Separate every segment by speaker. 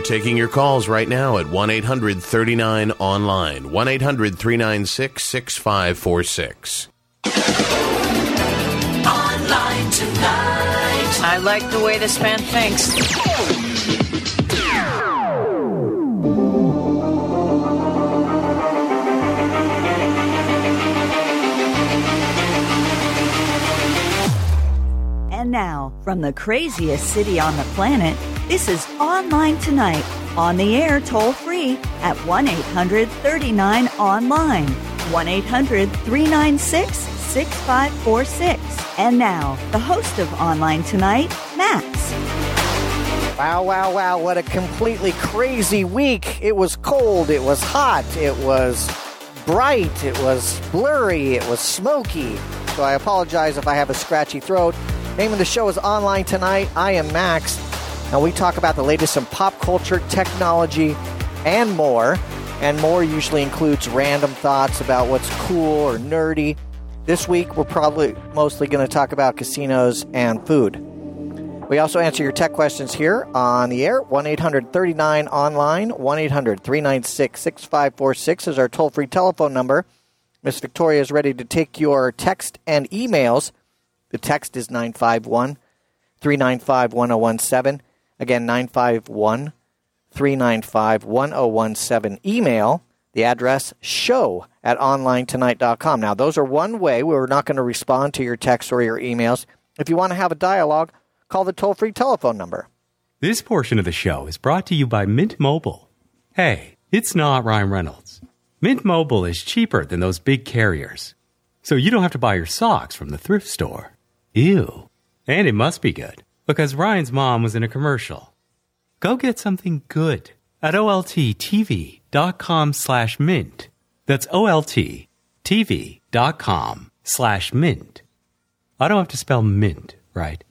Speaker 1: We're taking your calls right now at 1 800 39 online, 1 800 396 6546.
Speaker 2: Online tonight.
Speaker 3: I like the way this man thinks.
Speaker 4: And now, from the craziest city on the planet, this is Online Tonight, on the air toll free at 1 800 39 Online, 1 800 396 6546. And now, the host of Online Tonight, Max.
Speaker 5: Wow, wow, wow. What a completely crazy week. It was cold, it was hot, it was bright, it was blurry, it was smoky. So I apologize if I have a scratchy throat. Name of the show is Online Tonight. I am Max, and we talk about the latest in pop culture, technology, and more. And more usually includes random thoughts about what's cool or nerdy. This week, we're probably mostly going to talk about casinos and food. We also answer your tech questions here on the air. 1 800 39 online. 1 800 396 6546 is our toll free telephone number. Miss Victoria is ready to take your text and emails. The text is 951 395 1017. Again, 951 395 1017. Email the address show at onlinetonight.com. Now, those are one way. We're not going to respond to your texts or your emails. If you want to have a dialogue, call the toll free telephone number.
Speaker 6: This portion of the show is brought to you by Mint Mobile. Hey, it's not Ryan Reynolds. Mint Mobile is cheaper than those big carriers. So you don't have to buy your socks from the thrift store. Ew. And it must be good, because Ryan's mom was in a commercial. Go get something good at olttv.com slash mint. That's olttv.com slash mint. I don't have to spell mint, right?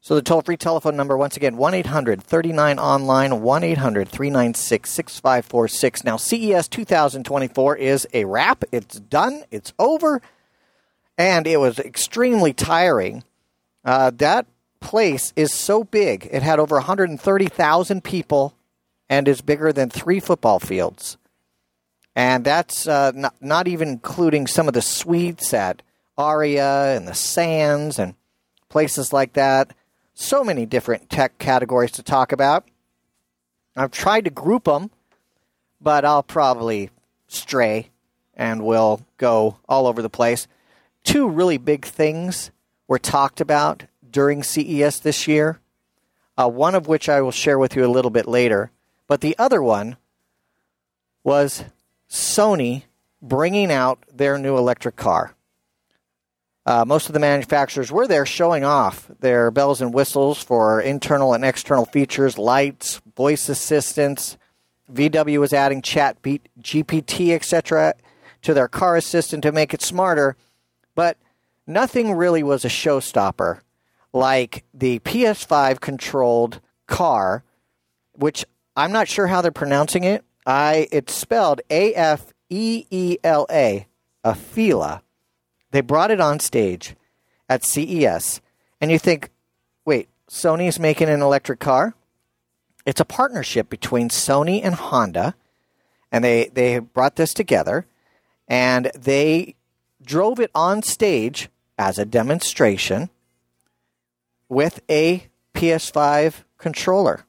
Speaker 5: So the toll free telephone number, once again, 1 800 39 online, 1 800 396 6546. Now, CES 2024 is a wrap. It's done, it's over, and it was extremely tiring. Uh, that place is so big, it had over 130,000 people and is bigger than three football fields. And that's uh, not, not even including some of the suites at Aria and the Sands and places like that. So many different tech categories to talk about. I've tried to group them, but I'll probably stray and we'll go all over the place. Two really big things were talked about during CES this year, uh, one of which I will share with you a little bit later. But the other one was Sony bringing out their new electric car. Uh, most of the manufacturers were there showing off their bells and whistles for internal and external features, lights, voice assistants. VW was adding Chat GPT, etc., to their car assistant to make it smarter, but nothing really was a showstopper like the PS5 controlled car, which I'm not sure how they're pronouncing it. I it's spelled A F E E L A, Afeela. They brought it on stage at CES, and you think, wait, Sony's making an electric car? It's a partnership between Sony and Honda, and they, they brought this together, and they drove it on stage as a demonstration with a PS5 controller.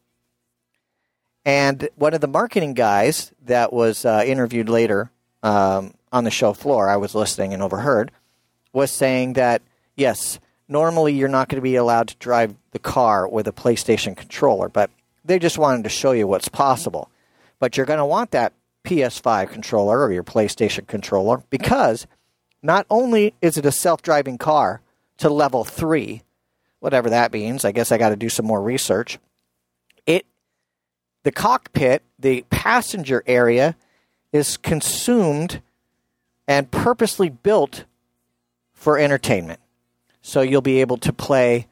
Speaker 5: And one of the marketing guys that was uh, interviewed later um, on the show floor, I was listening and overheard, was saying that yes, normally you're not going to be allowed to drive the car with a PlayStation controller, but they just wanted to show you what's possible. But you're going to want that PS5 controller or your PlayStation controller because not only is it a self driving car to level three, whatever that means, I guess I got to do some more research. It the cockpit, the passenger area is consumed and purposely built for entertainment. So you'll be able to play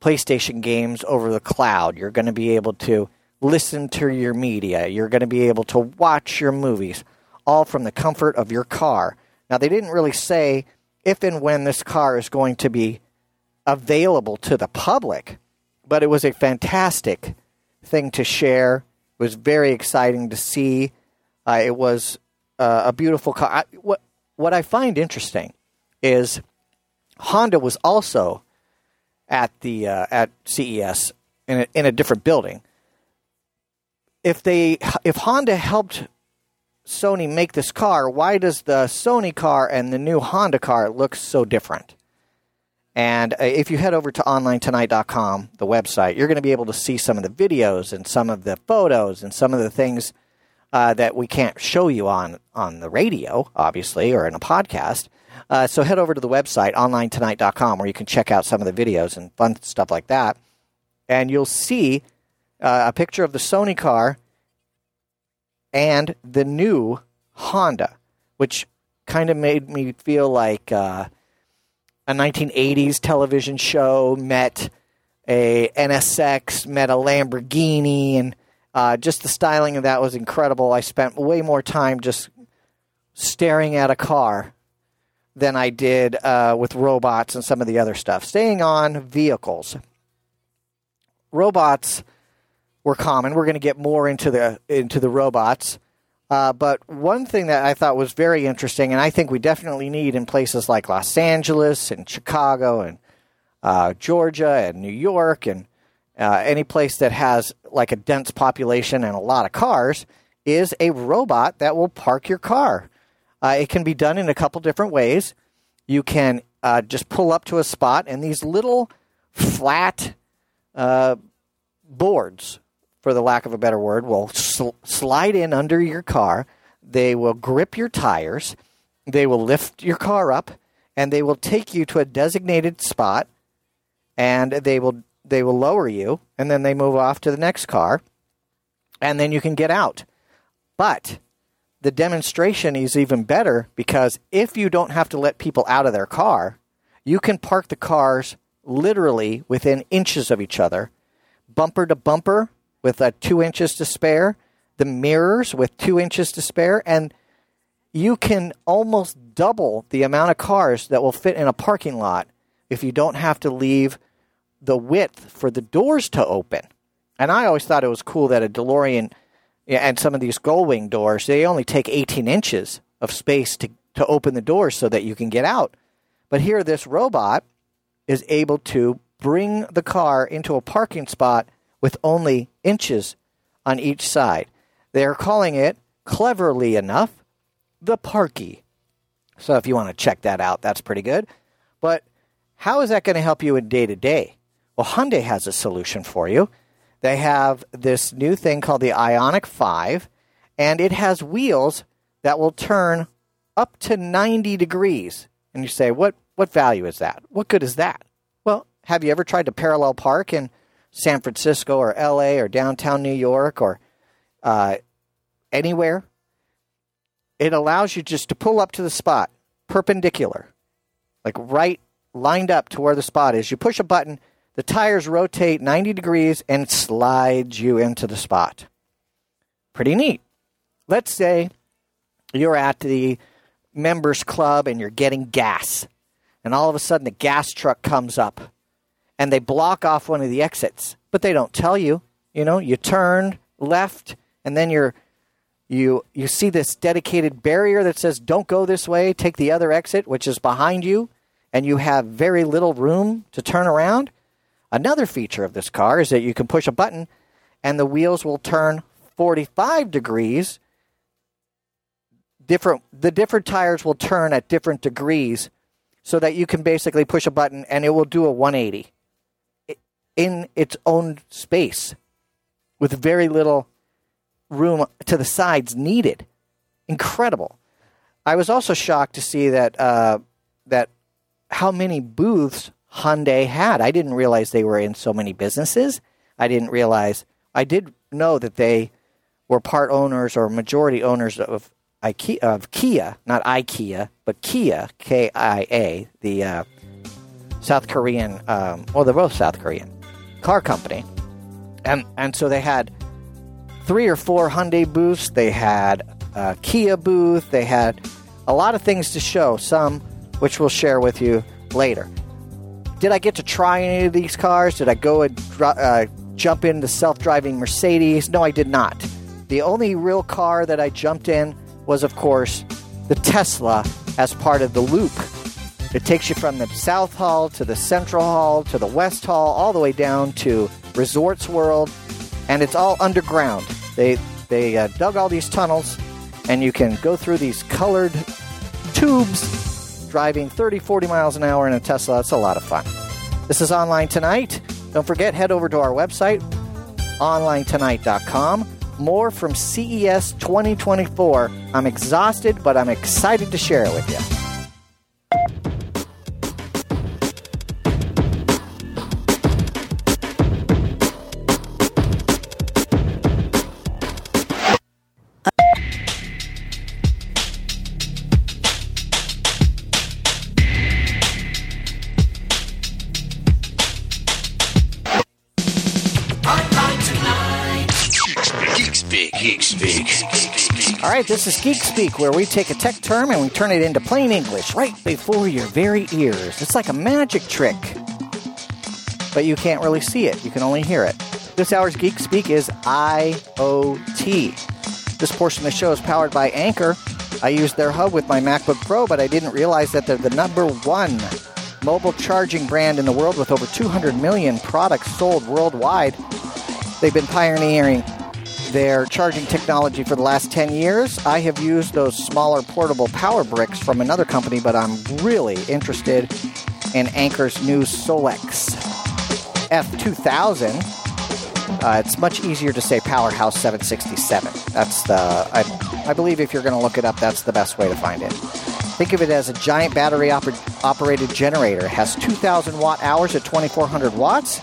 Speaker 5: PlayStation games over the cloud. You're going to be able to listen to your media. You're going to be able to watch your movies, all from the comfort of your car. Now, they didn't really say if and when this car is going to be available to the public, but it was a fantastic thing to share. It was very exciting to see. Uh, it was uh, a beautiful car. I, what what I find interesting is Honda was also at the uh, at CES in a, in a different building. If they if Honda helped Sony make this car, why does the Sony car and the new Honda car look so different? And uh, if you head over to onlinetonight.com, the website, you're going to be able to see some of the videos and some of the photos and some of the things uh, that we can't show you on on the radio, obviously, or in a podcast. Uh, so head over to the website onlinetonight.com where you can check out some of the videos and fun stuff like that, and you'll see uh, a picture of the Sony car and the new Honda, which kind of made me feel like uh, a 1980s television show met a NSX, met a Lamborghini, and uh, just the styling of that was incredible. I spent way more time just staring at a car than I did uh, with robots and some of the other stuff. Staying on vehicles, robots were common. We're going to get more into the into the robots. Uh, but one thing that I thought was very interesting, and I think we definitely need in places like Los Angeles and Chicago and uh, Georgia and New York and uh, any place that has like a dense population and a lot of cars, is a robot that will park your car. Uh, it can be done in a couple different ways. You can uh, just pull up to a spot, and these little flat uh, boards, for the lack of a better word, will sl- slide in under your car. They will grip your tires. They will lift your car up, and they will take you to a designated spot, and they will they will lower you, and then they move off to the next car, and then you can get out. But the demonstration is even better because if you don't have to let people out of their car, you can park the cars literally within inches of each other, bumper to bumper with uh, two inches to spare, the mirrors with two inches to spare, and you can almost double the amount of cars that will fit in a parking lot if you don't have to leave the width for the doors to open. And I always thought it was cool that a DeLorean and some of these Gullwing doors, they only take 18 inches of space to, to open the doors so that you can get out. But here, this robot is able to bring the car into a parking spot with only inches on each side. They're calling it, cleverly enough, the Parkie. So if you want to check that out, that's pretty good. But how is that going to help you in day to day? Well, Hyundai has a solution for you. They have this new thing called the Ioniq 5, and it has wheels that will turn up to 90 degrees. And you say, what, what value is that? What good is that? Well, have you ever tried to parallel park in San Francisco or LA or downtown New York or uh, anywhere? It allows you just to pull up to the spot, perpendicular, like right lined up to where the spot is. You push a button, the tires rotate 90 degrees and slides you into the spot. Pretty neat. Let's say you're at the members club and you're getting gas, and all of a sudden the gas truck comes up and they block off one of the exits, but they don't tell you. You know, you turn left and then you're you you see this dedicated barrier that says don't go this way, take the other exit which is behind you and you have very little room to turn around. Another feature of this car is that you can push a button and the wheels will turn 45 degrees. Different the different tires will turn at different degrees so that you can basically push a button and it will do a 180 in its own space with very little room to the sides needed. Incredible. I was also shocked to see that uh, that how many booths Hyundai had. I didn't realize they were in so many businesses. I didn't realize. I did know that they were part owners or majority owners of IKEA, of Kia, not IKEA, but Kia, K I A, the uh, South Korean. Um, well, they're both South Korean car company, and and so they had three or four Hyundai booths. They had a Kia booth. They had a lot of things to show. Some which we'll share with you later did I get to try any of these cars? Did I go and uh, jump in the self driving Mercedes. No, I did not. The only real car that I jumped in was, of course, the Tesla as part of the loop. It takes you from the South Hall to the Central Hall to the West Hall, all the way down to Resorts World, and it's all underground. They they uh, dug all these tunnels, and you can go through these colored tubes, driving 30, 40 miles an hour in a Tesla. It's a lot of fun. This is online tonight. Don't forget, head over to our website, onlinetonight.com. More from CES 2024. I'm exhausted, but I'm excited to share it with you. This is Geek Speak, where we take a tech term and we turn it into plain English right before your very ears. It's like a magic trick, but you can't really see it. You can only hear it. This hour's Geek Speak is IoT. This portion of the show is powered by Anker. I used their hub with my MacBook Pro, but I didn't realize that they're the number one mobile charging brand in the world with over 200 million products sold worldwide. They've been pioneering their charging technology for the last 10 years. I have used those smaller portable power bricks from another company, but I'm really interested in Anker's new SOLIX F2000. Uh, it's much easier to say Powerhouse 767. That's the, I, I believe if you're going to look it up, that's the best way to find it. Think of it as a giant battery oper- operated generator. It has 2,000 watt hours at 2,400 watts.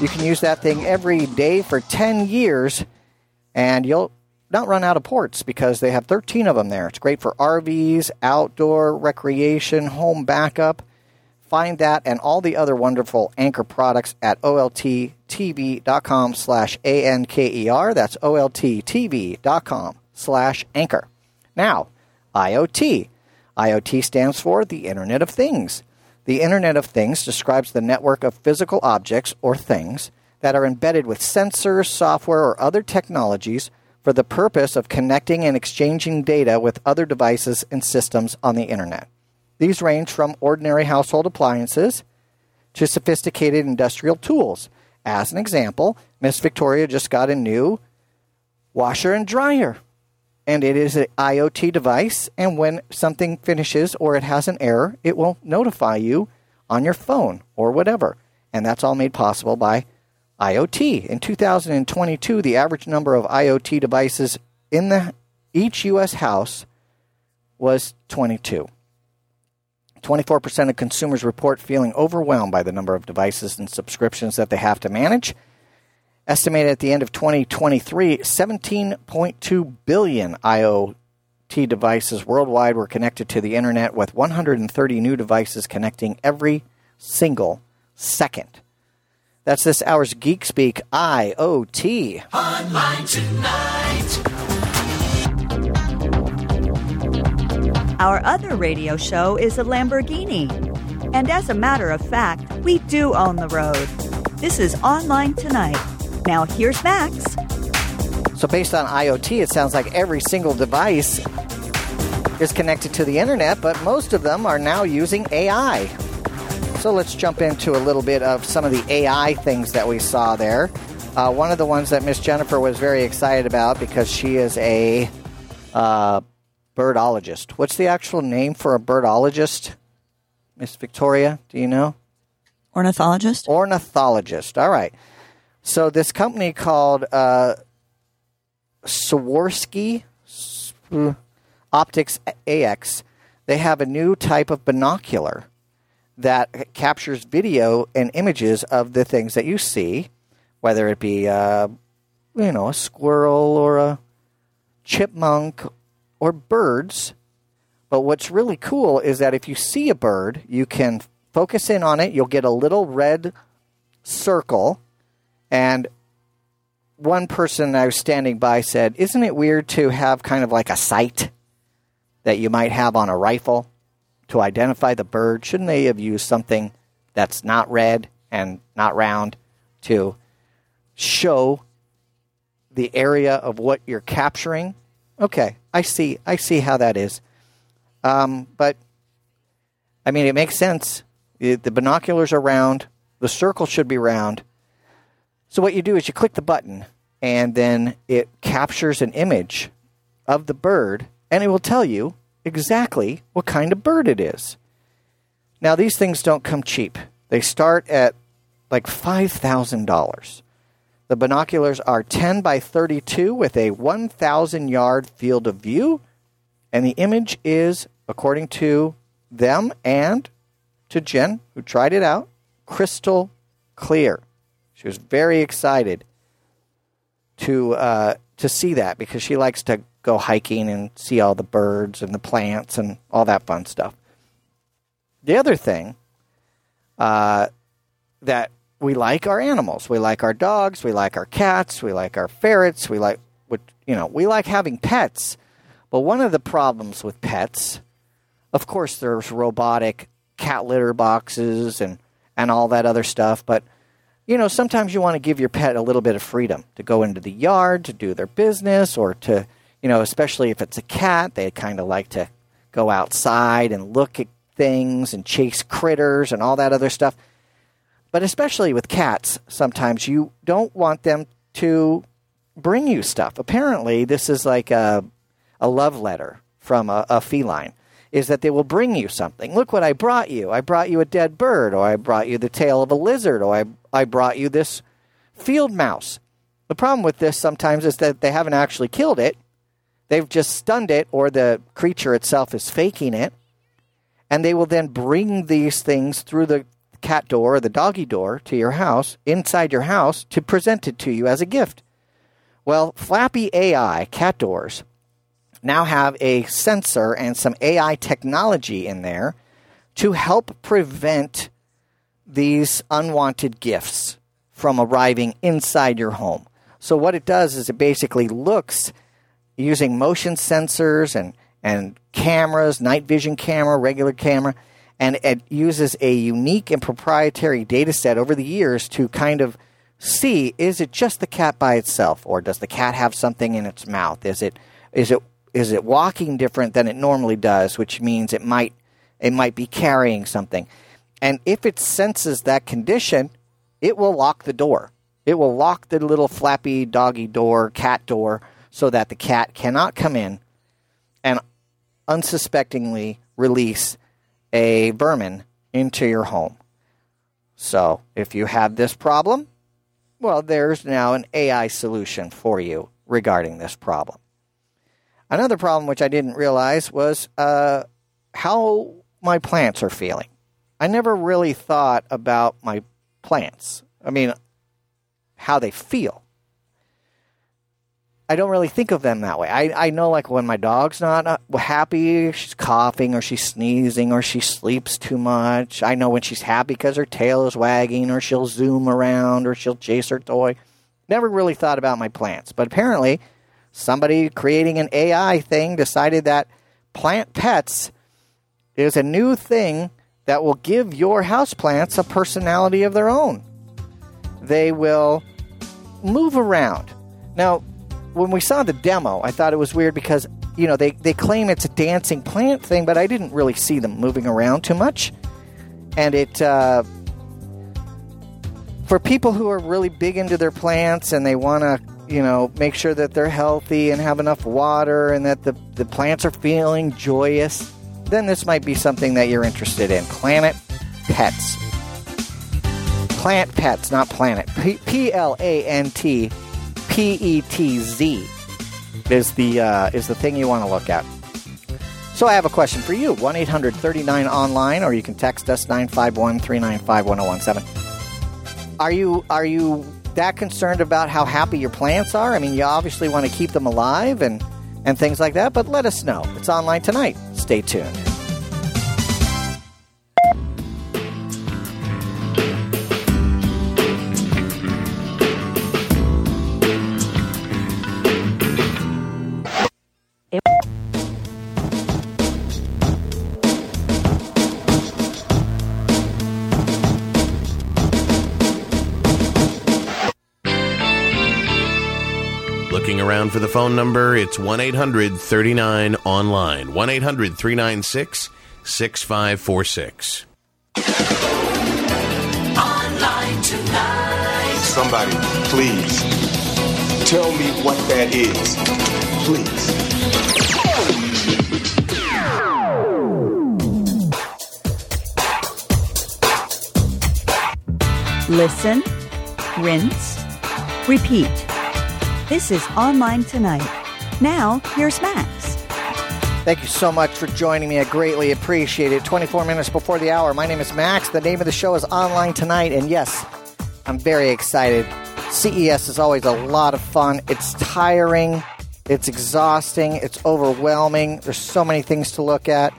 Speaker 5: You can use that thing every day for 10 years, and you'll not run out of ports because they have 13 of them there. It's great for RVs, outdoor recreation, home backup. Find that and all the other wonderful Anker products at olttv.com slash A-N-K-E-R. That's olttv.com slash anker. Now, IoT. IoT stands for the Internet of Things. The Internet of Things describes the network of physical objects or things that are embedded with sensors, software, or other technologies for the purpose of connecting and exchanging data with other devices and systems on the Internet. These range from ordinary household appliances to sophisticated industrial tools. As an example, Miss Victoria just got a new washer and dryer. And it is an IoT device, and when something finishes or it has an error, it will notify you on your phone or whatever. And that's all made possible by IoT. In 2022, the average number of IoT devices in the each US house was 22. 24% of consumers report feeling overwhelmed by the number of devices and subscriptions that they have to manage. Estimated at the end of 2023, 17.2 billion IoT devices worldwide were connected to the internet, with 130 new devices connecting every single second. That's this hour's Geek Speak IoT.
Speaker 2: Online tonight.
Speaker 4: Our other radio show is a Lamborghini. And as a matter of fact, we do own the road. This is Online Tonight. Now here's Max.
Speaker 5: So, based on IoT, it sounds like every single device is connected to the internet, but most of them are now using AI. So, let's jump into a little bit of some of the AI things that we saw there. Uh, one of the ones that Miss Jennifer was very excited about because she is a uh, birdologist. What's the actual name for a birdologist? Miss Victoria, do you know?
Speaker 3: Ornithologist?
Speaker 5: Ornithologist. All right. So this company called uh, Swarovski Optik AX, they have a new type of binocular that captures video and images of the things that you see, whether it be uh, you know a squirrel or a chipmunk or birds. But what's really cool is that if you see a bird, you can focus in on it. You'll get a little red circle. And one person I was standing by said, Isn't it weird to have kind of like a sight that you might have on a rifle to identify the bird? Shouldn't they have used something that's not red and not round to show the area of what you're capturing. Okay, I see. I see how that is. Um, but I mean, it makes sense. The binoculars are round. The circle should be round. So what you do is you click the button, and then it captures an image of the bird, and it will tell you exactly what kind of bird it is. Now, these things don't come cheap. They start at like $5,000. The binoculars are 10 by 32 with a 1,000 yard field of view, and the image is, according to them and to Jen, who tried it out, crystal clear. She was very excited to uh, to see that because she likes to go hiking and see all the birds and the plants and all that fun stuff. The other thing uh, that we like are animals. We like our dogs. We like our cats. We like our ferrets. We like you know. We like having pets. But one of the problems with pets, of course, there's robotic cat litter boxes and and all that other stuff. But you know, sometimes you want to give your pet a little bit of freedom to go into the yard to do their business or to, you know, especially if it's a cat, they kind of like to go outside and look at things and chase critters and all that other stuff. But especially with cats, sometimes you don't want them to bring you stuff. Apparently, this is like a, a love letter from a, a feline is that they will bring you something. Look what I brought you. I brought you a dead bird, or I brought you the tail of a lizard, or I, I brought you this field mouse. The problem with this sometimes is that they haven't actually killed it. They've just stunned it, or the creature itself is faking it. And they will then bring these things through the cat door or the doggy door to your house, inside your house, to present it to you as a gift. Well, Flappie AI cat doors now have a sensor and some AI technology in there to help prevent these unwanted gifts from arriving inside your home. So, what it does is it basically looks using motion sensors and, and cameras, night vision camera, regular camera, and it uses a unique and proprietary data set over the years to kind of see is it just the cat by itself or does the cat have something in its mouth is it is it is it walking different than it normally does, which means it might it might be carrying something. And if it senses that condition, it will lock the door. It will lock the little flappy doggy door, cat door, so that the cat cannot come in and unsuspectingly release a vermin into your home. So, if you have this problem, well, there's now an AI solution for you regarding this problem. Another problem which I didn't realize was uh, how my plants are feeling. I never really thought about my plants. I mean, how they feel. I don't really think of them that way. I, I know, like, when my dog's not uh, happy, she's coughing or she's sneezing or she sleeps too much. I know when she's happy because her tail is wagging or she'll zoom around or she'll chase her toy. Never really thought about my plants. But apparently, somebody creating an AI thing decided that plant pets is a new thing that will give your houseplants a personality of their own. They will move around. Now, when we saw the demo, I thought it was weird because, you know, they, they claim it's a dancing plant thing, but I didn't really see them moving around too much. And it, uh, for people who are really big into their plants and they want to you know, make sure that they're healthy and have enough water and that the, the plants are feeling joyous, then this might be something that you're interested in. Planet Pets. Plant Pets, not Planet. P L A N T P E T Z is the uh, is the thing you want to look at. So I have a question for you. 1 800 39 online, or you can text us 951 395 1017. Are you are you that concerned about how happy your plants are? I mean, you obviously want to keep them alive and, and things like that, but let us know. It's online tonight. Stay tuned.
Speaker 1: Around for the phone number. It's 1 800 39 online. 1 800 396 6546.
Speaker 2: Online tonight.
Speaker 7: Somebody, please, tell me what that is. Please.
Speaker 4: Listen, rinse, repeat. This is Online Tonight. Now, here's Max.
Speaker 5: Thank you so much for joining me. I greatly appreciate it. 24 minutes before the hour. My name is Max. The name of the show is Online Tonight. And yes, I'm very excited. CES is always a lot of fun. It's tiring, it's exhausting, it's overwhelming. There's so many things to look at,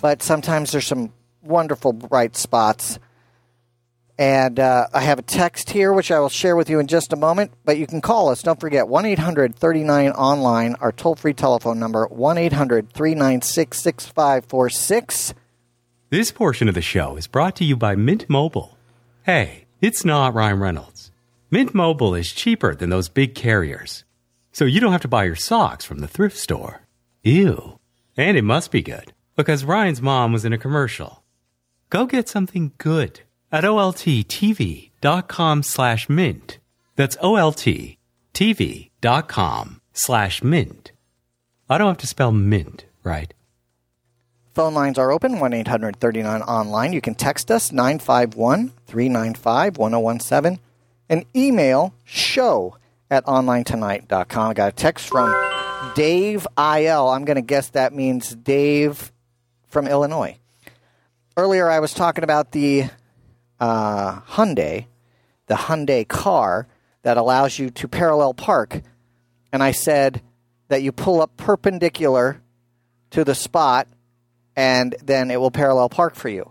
Speaker 5: but sometimes there's some wonderful bright spots. And uh, I have a text here, which I will share with you in just a moment. But you can call us. Don't forget, 1 800 39 online, our toll free telephone number, 1 800 396 6546.
Speaker 6: This portion of the show is brought to you by Mint Mobile. Hey, it's not Ryan Reynolds. Mint Mobile is cheaper than those big carriers. So you don't have to buy your socks from the thrift store. Ew. And it must be good, because Ryan's mom was in a commercial. Go get something good at olttv.com slash mint. That's olttv.com slash mint. I don't have to spell mint, right?
Speaker 5: Phone lines are open, 1 800 39 online. You can text us, 951 395 1017, and email show at onlinetonight.com. I got a text from Dave IL. I'm going to guess that means Dave from Illinois. Earlier, I was talking about the uh, Hyundai, the Hyundai car that allows you to parallel park. And I said that you pull up perpendicular to the spot and then it will parallel park for you.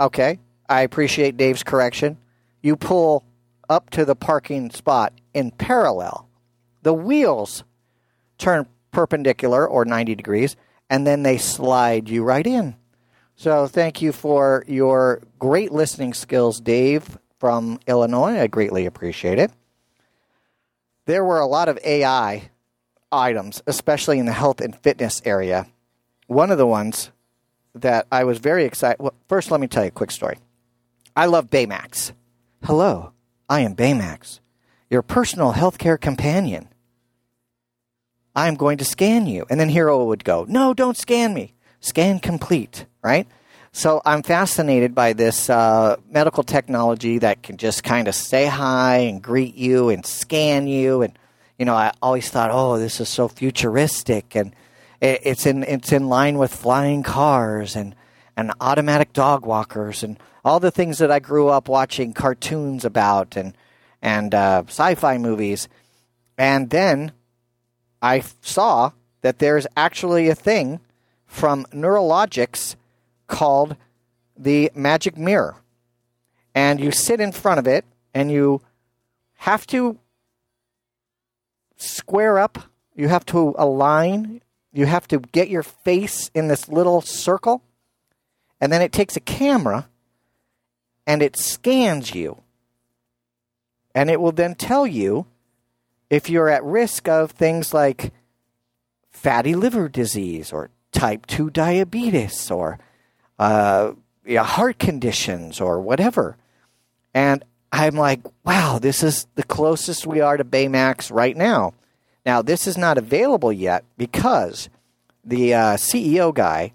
Speaker 5: Okay, I appreciate Dave's correction. You pull up to the parking spot in parallel. The wheels turn perpendicular or 90 degrees and then they slide you right in. So thank you for your great listening skills, Dave from Illinois. I greatly appreciate it. There were a lot of AI items, especially in the health and fitness area. One of the ones that I was very excited. Well, first, let me tell you a quick story. I love Baymax. Hello, I am Baymax, your personal healthcare companion. I'm going to scan you. And then Hero would go, No, don't scan me. Scan complete, right? So I'm fascinated by this uh, medical technology that can just kind of say hi and greet you and scan you. And, you know, I always thought, oh, this is so futuristic. And it's, in, it's in line with flying cars and, and automatic dog walkers and all the things that I grew up watching cartoons about and, and uh, sci fi movies. And then I saw that there's actually a thing from NuraLogix called the Magic Mirror. And you sit in front of it and you have to square up, you have to align, you have to get your face in this little circle. And then it takes a camera and it scans you. And it will then tell you if you're at risk of things like fatty liver disease or type 2 diabetes or uh, yeah, heart conditions or whatever. And I'm like, wow, this is the closest we are to Baymax right now. Now, this is not available yet because the uh, CEO guy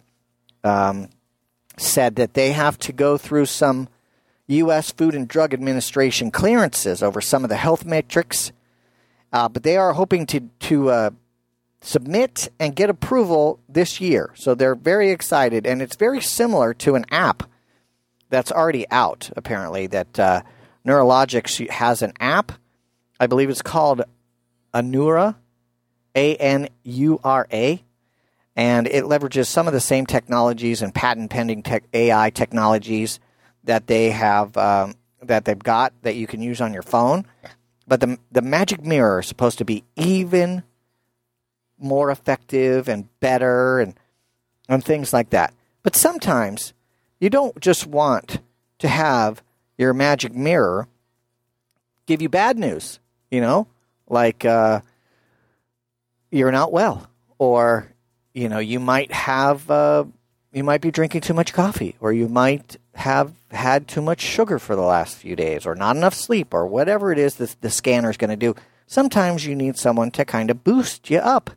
Speaker 5: um, said that they have to go through some U.S. Food and Drug Administration clearances over some of the health metrics. Uh, but they are hoping to to uh, submit and get approval this year. So they're very excited, and it's very similar to an app that's already out. Apparently, that uh, NuraLogix has an app. I believe it's called Anura, A N U R A, and it leverages some of the same technologies and patent pending tech, AI technologies that they have um, that they've got that you can use on your phone. But the the magic mirror is supposed to be even more effective and better and and things like that. But sometimes you don't just want to have your magic mirror give you bad news, you know, like uh, you're not well, or you know you might have uh, you might be drinking too much coffee, or you might have had too much sugar for the last few days, or not enough sleep, or whatever it is that the scanner is going to do. Sometimes you need someone to kind of boost you up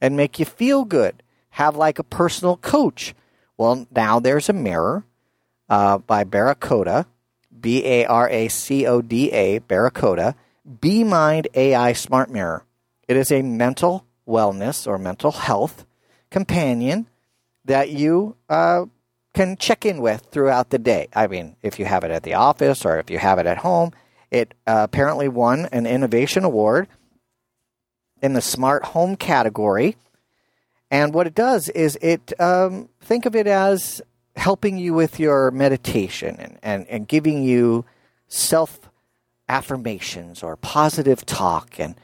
Speaker 5: and make you feel good. Have like a personal coach. Well, now there's a mirror uh, by Baracoda, B A R A C O D A, Baracoda, B Mind AI Smart Mirror. It is a mental wellness or mental health companion that you uh, can check in with throughout the day. I mean, if you have it at the office or if you have it at home, it uh, apparently won an innovation award in the smart home category. And what it does is it um, think of it as helping you with your meditation and, and, and giving you self affirmations or positive talk. And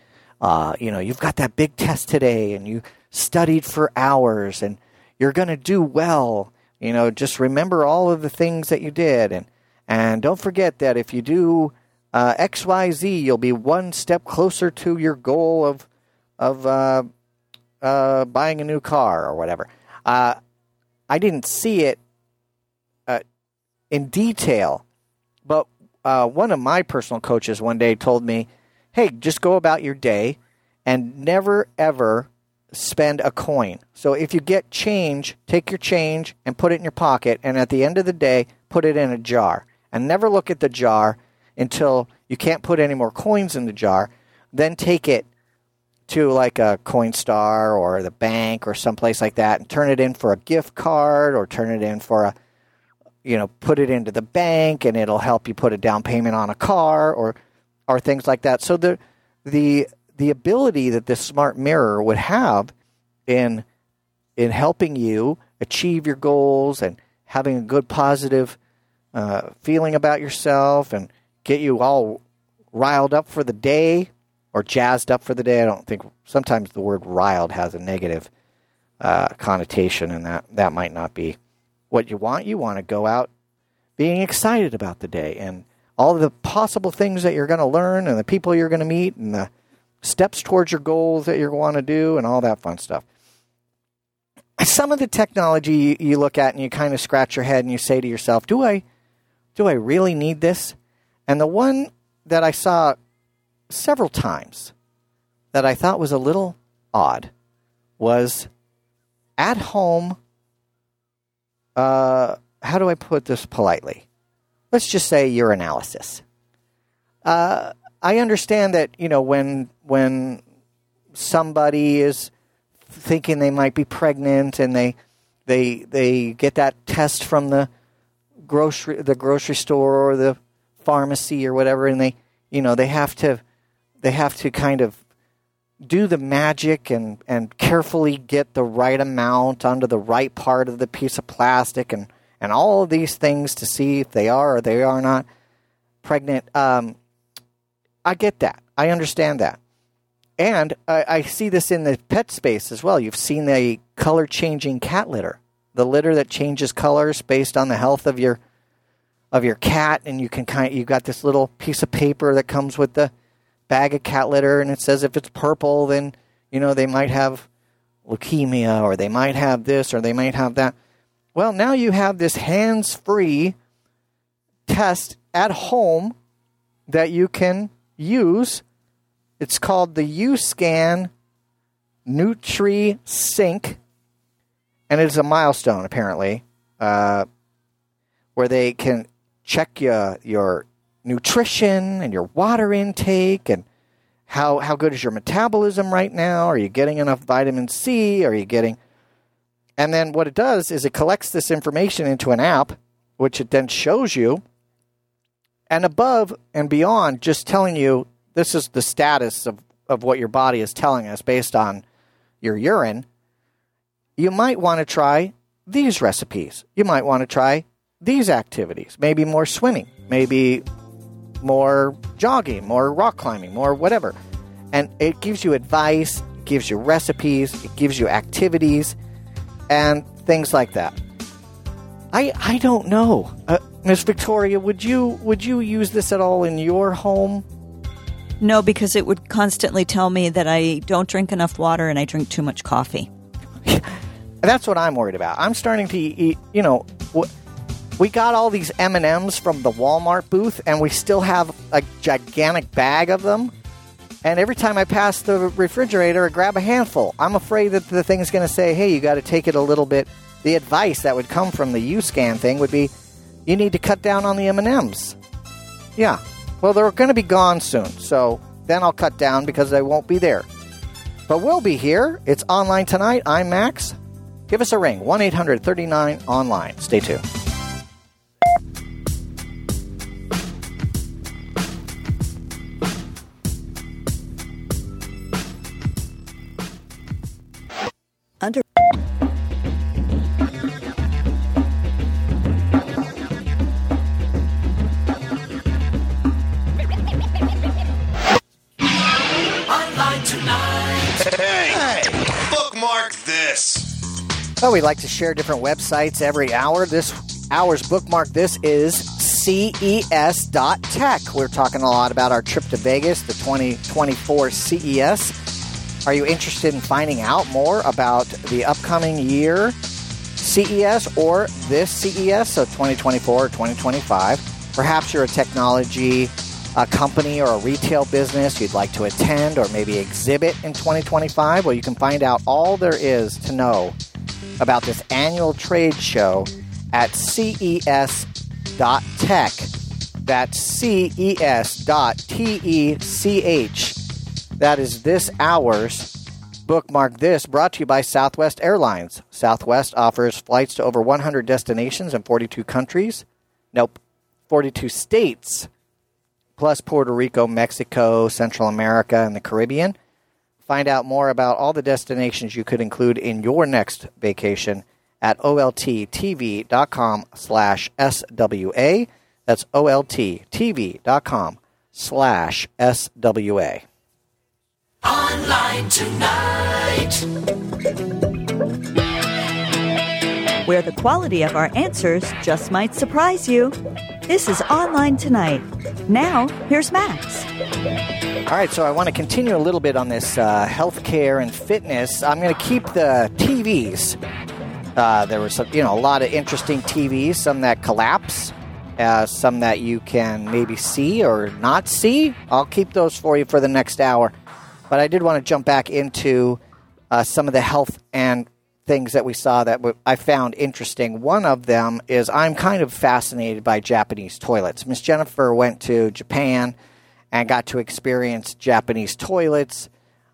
Speaker 5: uh, you know you've got that big test today and you studied for hours and you're going to do well. You know just remember all of the things that you did. And and don't forget that if you do uh, xyz you'll be one step closer to your goal of of uh, uh, buying a new car or whatever uh, i didn't see it uh, in detail but uh, one of my personal coaches one day told me, "Hey, just go about your day and never ever spend a coin. So if you get change, take your change and put it in your pocket, and at the end of the day, put it in a jar, and never look at the jar until you can't put any more coins in the jar. Then take it." To like a Coinstar or the bank or someplace like that, and turn it in for a gift card or turn it in for a you know, put it into the bank and it'll help you put a down payment on a car or or things like that. So the the the ability that this smart mirror would have in in helping you achieve your goals and having a good positive uh, feeling about yourself and get you all riled up for the day or jazzed up for the day. I don't think sometimes the word riled has a negative uh, connotation, and that that might not be what you want. You want to go out being excited about the day and all the possible things that you're going to learn and the people you're going to meet and the steps towards your goals that you want to do and all that fun stuff. Some of the technology you look at and you kind of scratch your head and you say to yourself, "Do I do I really need this?" And the one that I saw several times that I thought was a little odd was at home uh, how do I put this politely? Let's just say urinalysis. Uh, I understand that you know when when somebody is thinking they might be pregnant and they they they get that test from the grocery the grocery store or the pharmacy or whatever and they you know they have to they have to kind of do the magic and, and carefully get the right amount onto the right part of the piece of plastic and, and all of these things to see if they are or they are not pregnant. Um, I get that. I understand that. And I, I see this in the pet space as well. You've seen the color changing cat litter, the litter that changes colors based on the health of your of your cat, and you can kind you got this little piece of paper that comes with the bag of cat litter and it says if it's purple, then, you know, they might have leukemia or they might have this or they might have that. Well, now you have this hands free test at home that you can use. It's called the UScan Nutri Sync, and it's a milestone apparently, uh, where they can check your your nutrition and your water intake and how how good is your metabolism right now? Are you getting enough vitamin C? Are you getting And then what it does is it collects this information into an app which it then shows you and above and beyond just telling you this is the status of, of what your body is telling us based on your urine, you might want to try these recipes. You might want to try these activities, maybe more swimming, maybe more jogging, more rock climbing, more whatever. And it gives you advice, it gives you recipes, it gives you activities, and things like that. I I don't know, uh, Miss Victoria. Would you would you use this at all in your home?
Speaker 3: No, because it would constantly tell me that I don't drink enough water and I drink too much coffee.
Speaker 5: That's what I'm worried about. I'm starting to eat. You know, we got all these M and M's from the Walmart booth, and we still have a gigantic bag of them. And every time I pass the refrigerator, I grab a handful. I'm afraid that the thing's going to say, "Hey, you got to take it a little bit." The advice that would come from the U-Scan thing would be, "You need to cut down on the M and M's." Yeah. Well, they're going to be gone soon, so then I'll cut down because they won't be there. But we'll be here. It's online tonight. I'm Max. Give us a ring 1 800 39 online. Stay tuned.
Speaker 4: Under
Speaker 2: Online tonight.
Speaker 7: Hey, bookmark this.
Speaker 5: Well, we like to share different websites every hour. This hour's bookmark, this is CES.tech. We're talking a lot about our trip to Vegas, the 2024 CES. Are you interested in finding out more about the upcoming year CES or this CES, so 2024 or 2025? Perhaps you're a technology a company or a retail business you'd like to attend or maybe exhibit in 2025. Well, you can find out all there is to know about this annual trade show at ces.tech. That's ces.tech. That is this hour's bookmark this brought to you by Southwest Airlines. Southwest offers flights to over 100 destinations in 42 countries. Nope, 42 states plus Puerto Rico, Mexico, Central America, and the Caribbean. Find out more about all the destinations you could include in your next vacation at olttv.com slash SWA. That's olttv.com slash SWA.
Speaker 2: Online tonight.
Speaker 4: where the quality of our answers just might surprise you. This is Online Tonight. Now, here's Max.
Speaker 5: All right, so I want to continue a little bit on this uh, healthcare and fitness. I'm going to keep the TVs. Uh, there was, you know, a lot of interesting TVs. Some that collapse, uh, some that you can maybe see or not see. I'll keep those for you for the next hour. But I did want to jump back into uh, some of the health and things that we saw that I found interesting. One of them is I'm kind of fascinated by Japanese toilets. Miss Jennifer went to Japan and got to experience Japanese toilets.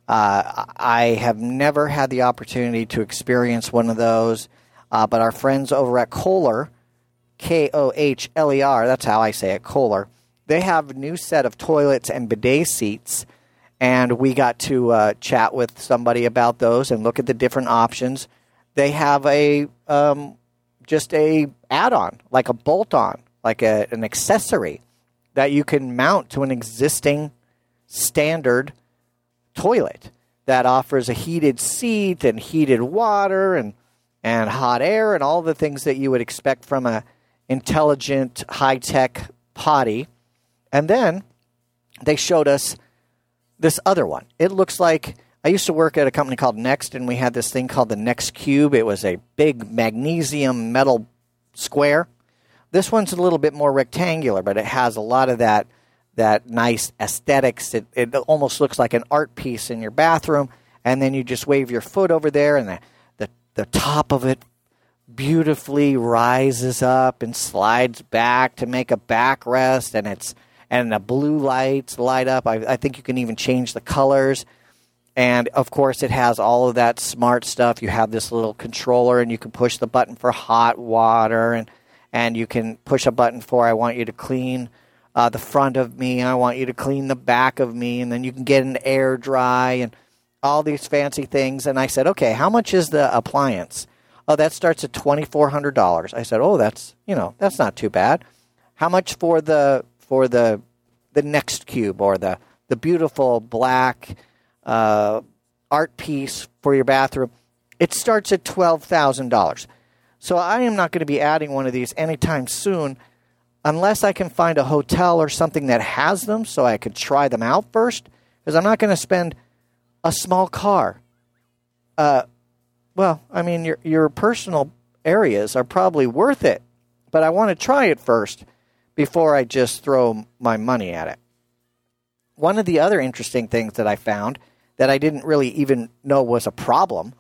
Speaker 5: Uh, I have never had the opportunity to experience one of those, uh, but our friends over at Kohler, K O H L E R, that's how I say it, Kohler, they have a new set of toilets and bidet seats, and we got to uh, chat with somebody about those and look at the different options. They have a um, just a add-on, like a bolt-on, like a, an accessory that you can mount to an existing standard toilet that offers a heated seat and heated water and and hot air and all the things that you would expect from a intelligent high-tech potty. And then they showed us this other one. It looks like I used to work at a company called Next, and we had this thing called the Next Cube. It was a big magnesium metal square. This one's a little bit more rectangular, but it has a lot of that that nice aesthetics. It, it almost looks like an art piece in your bathroom, and then you just wave your foot over there, and the the, the top of it beautifully rises up and slides back to make a backrest, and it's and the blue lights light up. I, I think you can even change the colors. And of course, it has all of that smart stuff. You have this little controller, and you can push the button for hot water, and and you can push a button for I want you to clean uh, the front of me, I want you to clean the back of me, and then you can get an air dry and all these fancy things. And I said, okay, how much is the appliance? Oh, that starts at twenty four hundred dollars. I said, oh, that's you know that's not too bad. How much for the for the the next cube or the the beautiful black uh, art piece for your bathroom? It starts at twelve thousand dollars. So I am not going to be adding one of these anytime soon. unless I can find a hotel or something that has them so I could try them out first, because I'm not going to spend a small car. Uh, well, I mean, your your personal areas are probably worth it, but I want to try it first before I just throw my money at it. One of the other interesting things that I found that I didn't really even know was a problem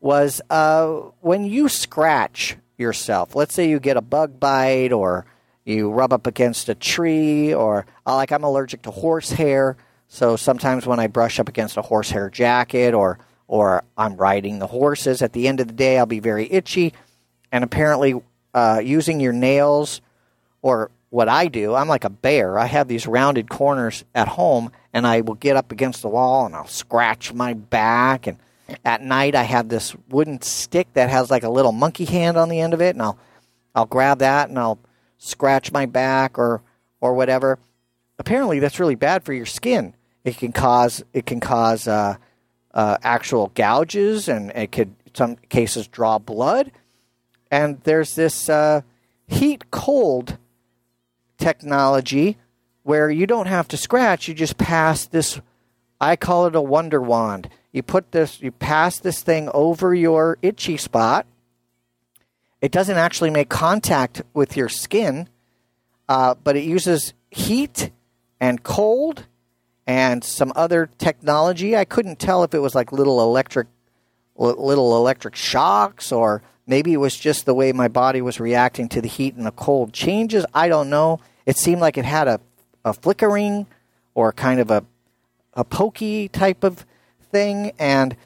Speaker 5: was uh, when you scratch yourself. Let's say you get a bug bite or you rub up against a tree, or uh, like I'm allergic to horsehair. So sometimes when I brush up against a horsehair jacket or or I'm riding the horses, at the end of the day I'll be very itchy. And apparently, uh, using your nails or what I do, I'm like a bear. I have these rounded corners at home, and I will get up against the wall and I'll scratch my back. And at night, I have this wooden stick that has like a little monkey hand on the end of it, and I'll I'll grab that and I'll scratch my back or or whatever. Apparently, that's really bad for your skin. It can cause it can cause uh, uh, actual gouges, and it could in some cases draw blood. And there's this uh, heat cold technology where you don't have to scratch; you just pass this. I call it a wonder wand. You put this, you pass this thing over your itchy spot, it doesn't actually make contact with your skin, uh, but it uses heat and cold and some other technology. I couldn't tell if it was like little electric, little electric shocks, or maybe it was just the way my body was reacting to the heat and the cold changes. I don't know. It seemed like it had a, a flickering or kind of a a pokey type of thing, and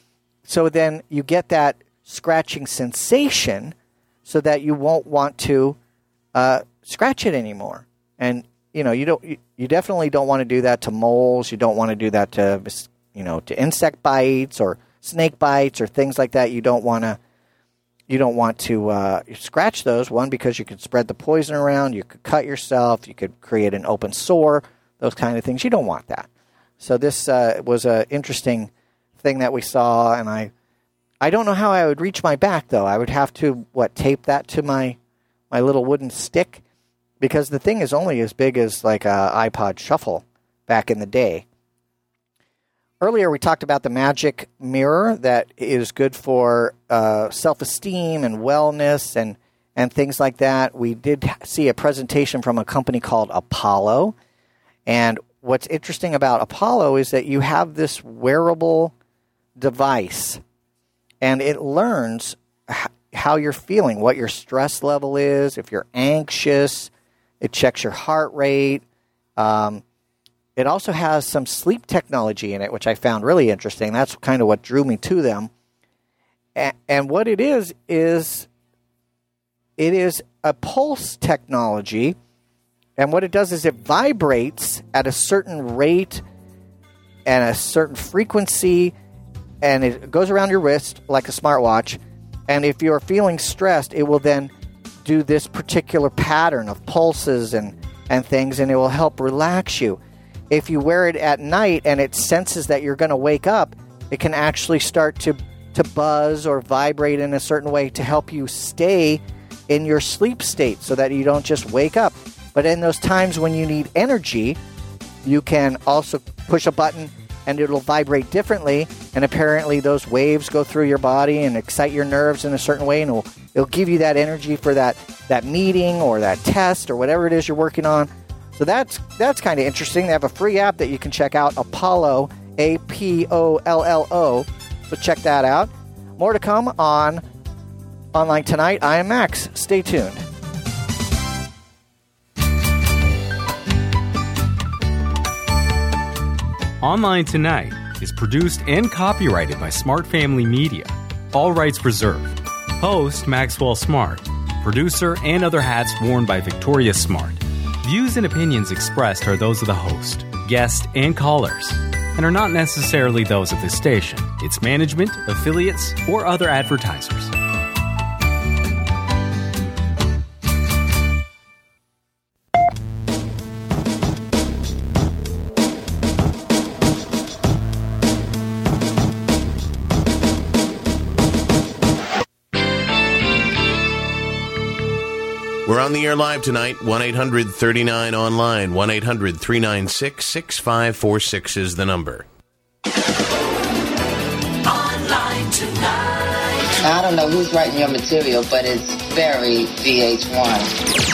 Speaker 5: so then you get that scratching sensation so that you won't want to uh, scratch it anymore. And you know, you don't, you, you definitely don't want to do that to moles. You don't want to do that to, you know, to insect bites or snake bites or things like that. You don't want to, you don't want to uh, scratch those. One because you could spread the poison around. You could cut yourself. You could create an open sore. Those kind of things. You don't want that. So this uh, was an interesting thing that we saw, and I I don't know how I would reach my back though. I would have to what tape that to my my little wooden stick because the thing is only as big as like a iPod Shuffle back in the day. Earlier, we talked about the magic mirror that is good for uh, self esteem and wellness and, and things like that. We did see a presentation from a company called Apollo. And what's interesting about Apollo is that you have this wearable device and it learns how you're feeling, what your stress level is, if you're anxious. It checks your heart rate. Um, it also has some sleep technology in it, which I found really interesting. That's kind of what drew me to them. And, what it is is it is a pulse technology, and what it does is it vibrates at a certain rate and a certain frequency and it goes around your wrist like a smartwatch. And if you're feeling stressed, it will then do this particular pattern of pulses and, and things, and it will help relax you. If you wear it at night and it senses that you're going to wake up, it can actually start to, to buzz or vibrate in a certain way to help you stay in your sleep state so that you don't just wake up. But in those times when you need energy, you can also push a button and it'll vibrate differently. And apparently, those waves go through your body and excite your nerves in a certain way, and it'll, it'll give you that energy for that, that meeting or that test or whatever it is you're working on. So that's that's kind of interesting. They have a free app that you can check out, Apollo, A P O L L O. So check that out. More to come on online tonight. I am Max. Stay tuned.
Speaker 6: Online Tonight is produced and copyrighted by Smart Family Media. All rights reserved. Host Maxwell Smart. Producer and other hats worn by Victoria Smart. Views and opinions expressed are those of the host, guest, and callers, and are not necessarily those of this station, its management, affiliates, or other advertisers.
Speaker 1: We're on the air live tonight. 1 800 39 online. 1 800 396 6546 is the number.
Speaker 2: Online tonight.
Speaker 8: I don't know who's writing your material, but it's very VH1.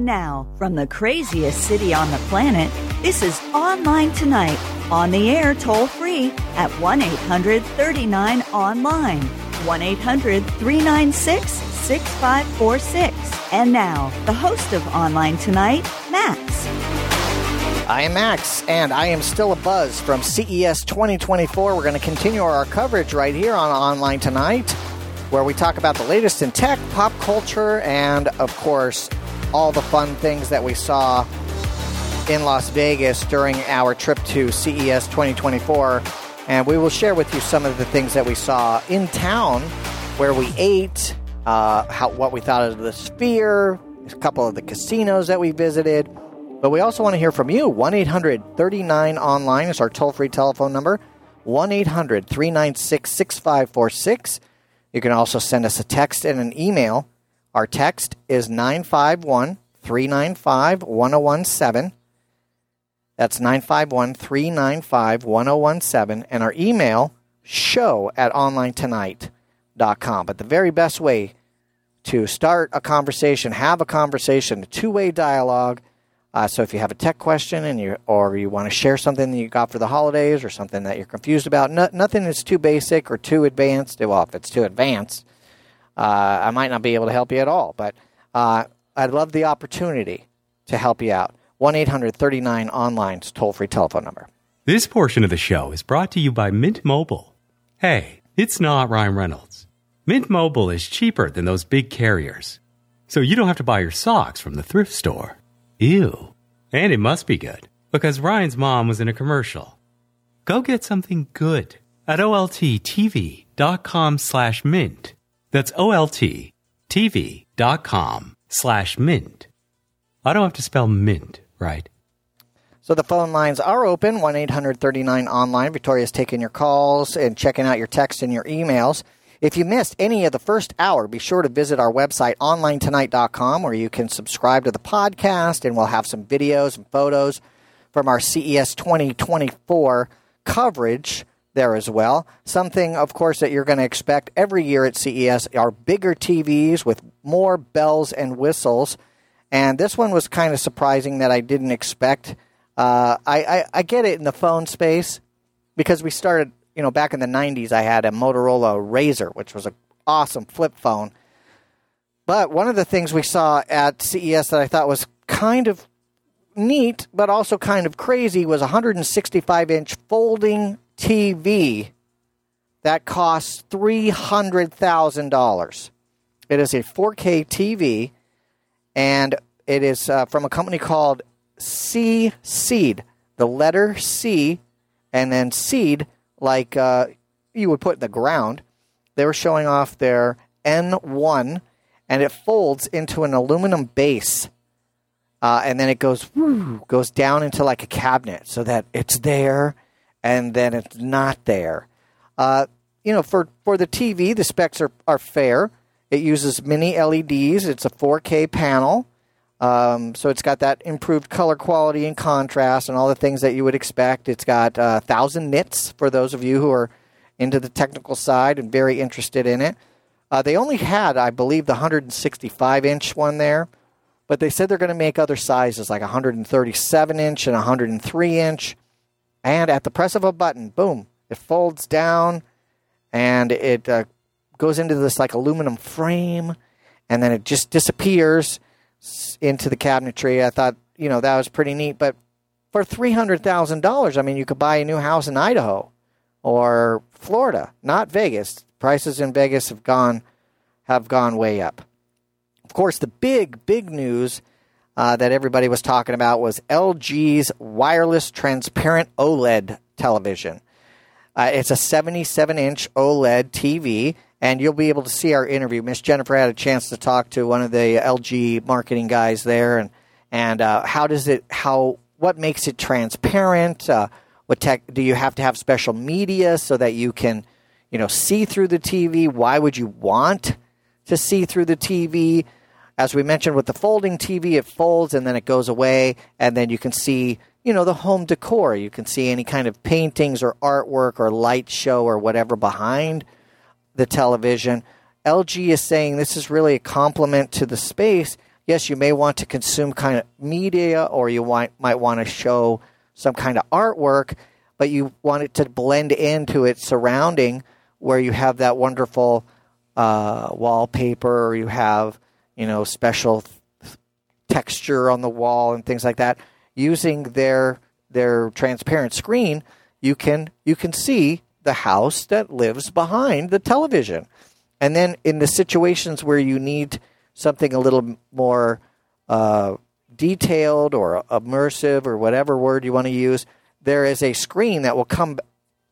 Speaker 4: And now, from the craziest city on the planet, this is Online Tonight, on the air toll free at 1 800 39 Online. 1 800 396 6546. And now, the host of Online Tonight, Max.
Speaker 5: I am Max, and I am still a buzz from CES 2024. We're going to continue our coverage right here on Online Tonight, where we talk about the latest in tech, pop culture, and, of course, all the fun things that we saw in Las Vegas during our trip to CES 2024. And we will share with you some of the things that we saw in town, where we ate, uh, how, what we thought of the Sphere, a couple of the casinos that we visited. But we also want to hear from you. 1 800 39 online is our toll free telephone number. 1 800 396 6546. You can also send us a text and an email. Our text is 951 395 1017. That's 951 395 1017. And our email, show at onlinetonight.com. But the very best way to start a conversation, have a conversation, a two way dialogue. Uh, so if you have a tech question and you or you want to share something that you got for the holidays or something that you're confused about, no, nothing is too basic or too advanced. Well, if it's too advanced, I might not be able to help you at all. But uh, I'd love the opportunity to help you out. 1 800 39 online's toll free telephone number.
Speaker 6: This portion of the show is brought to you by Mint Mobile. Hey, it's not Ryan Reynolds. Mint Mobile is cheaper than those big carriers. So you don't have to buy your socks from the thrift store. Ew. And it must be good because Ryan's mom was in a commercial. Go get something good at olttv.com slash mint. That's olttv.com slash mint. I don't have to spell mint, right?
Speaker 5: So the phone lines are open 1 800 39 online. Victoria's taking your calls and checking out your texts and your emails. If you missed any of the first hour, be sure to visit our website, onlinetonight.com, where you can subscribe to the podcast and we'll have some videos and photos from our CES 2024 coverage there as well. Something, of course, that you're going to expect every year at CES are bigger TVs with more bells and whistles. And this one was kind of surprising that I didn't expect. Uh, I, I, I get it in the phone space because we started, you know, back in the 90s, I had a Motorola RAZR, which was an awesome flip phone. But one of the things we saw at CES that I thought was kind of neat, but also kind of crazy, was a 165 inch folding TV that costs $300,000. It is a 4K TV, and it is uh, from a company called C Seed. The letter C, and then seed, like uh, you would put in the ground. They were showing off their N1, and it folds into an aluminum base. Uh, and then it goes goes down into like a cabinet so that it's there and then it's not there. Uh, you know, for, for the TV, the specs are, are fair. It uses mini LEDs. It's a 4K panel. Um, so it's got that improved color quality and contrast and all the things that you would expect. It's got uh, 1,000 nits for those of you who are into the technical side and very interested in it. Uh, they only had, I believe, the 165 inch one there, but they said they're going to make other sizes like 137 inch and 103 inch. And at the press of a button, boom, it folds down and it uh, goes into this like aluminum frame and then it just disappears into the cabinetry. I thought, you know, that was pretty neat. But for $300,000, I mean, you could buy a new house in Idaho or Florida, not Vegas. Prices in Vegas have gone have gone way up. Of course, the big big news uh, that everybody was talking about was LG's wireless transparent OLED television. Uh, it's a 77 inch OLED TV, and you'll be able to see our interview. Miss Jennifer had a chance to talk to one of the LG marketing guys there, and and uh, how does it how what makes it transparent? Uh, what tech do you have to have special media so that you can, you know, see through the TV? Why would you want to see through the TV? As we mentioned with the folding TV, it folds and then it goes away, and then you can see, you know, the home decor. You can see any kind of paintings or artwork or light show or whatever behind the television. LG is saying this is really a complement to the space. Yes, you may want to consume kind of media or you might, want to show some kind of artwork, but you want it to blend into its surrounding where you have that wonderful uh, wallpaper or you have, you know, special th- texture on the wall and things like that. Using their their transparent screen, you can you can see the house that lives behind the television. And then in the situations where you need something a little more uh, detailed or immersive or whatever word you want to use, there is a screen that will come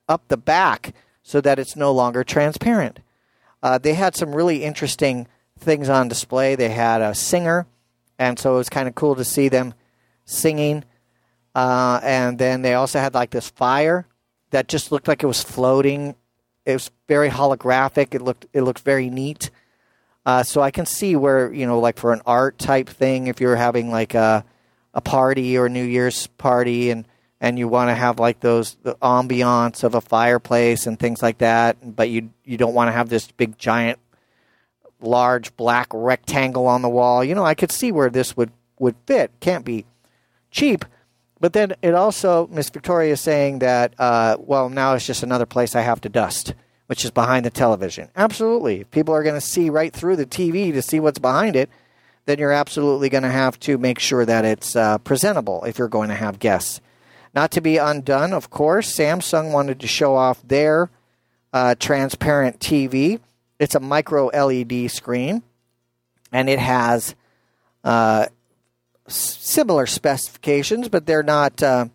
Speaker 5: up the back so that it's no longer transparent. Uh, they had some really interesting things on display. They had a singer, and so it was kind of cool to see them singing. Uh, and then they also had like this fire that just looked like it was floating. It was very holographic. It looked it looked very neat. Uh, so I can see where you know, like for an art type thing, if you're having like a a party or a New Year's party, and and you want to have like those the ambiance of a fireplace and things like that, but you you don't want to have this big giant, large black rectangle on the wall. You know, I could see where this would would fit. Can't be cheap, but then it also Miss Victoria is saying that uh, well now it's just another place I have to dust which is behind the television. Absolutely. If people are going to see right through the TV to see what's behind it, then you're absolutely going to have to make sure that it's uh, presentable if you're going to have guests. Not to be undone, of course, Samsung wanted to show off their uh, transparent TV. It's a micro LED screen, and it has uh, similar specifications, but they're not. Uh,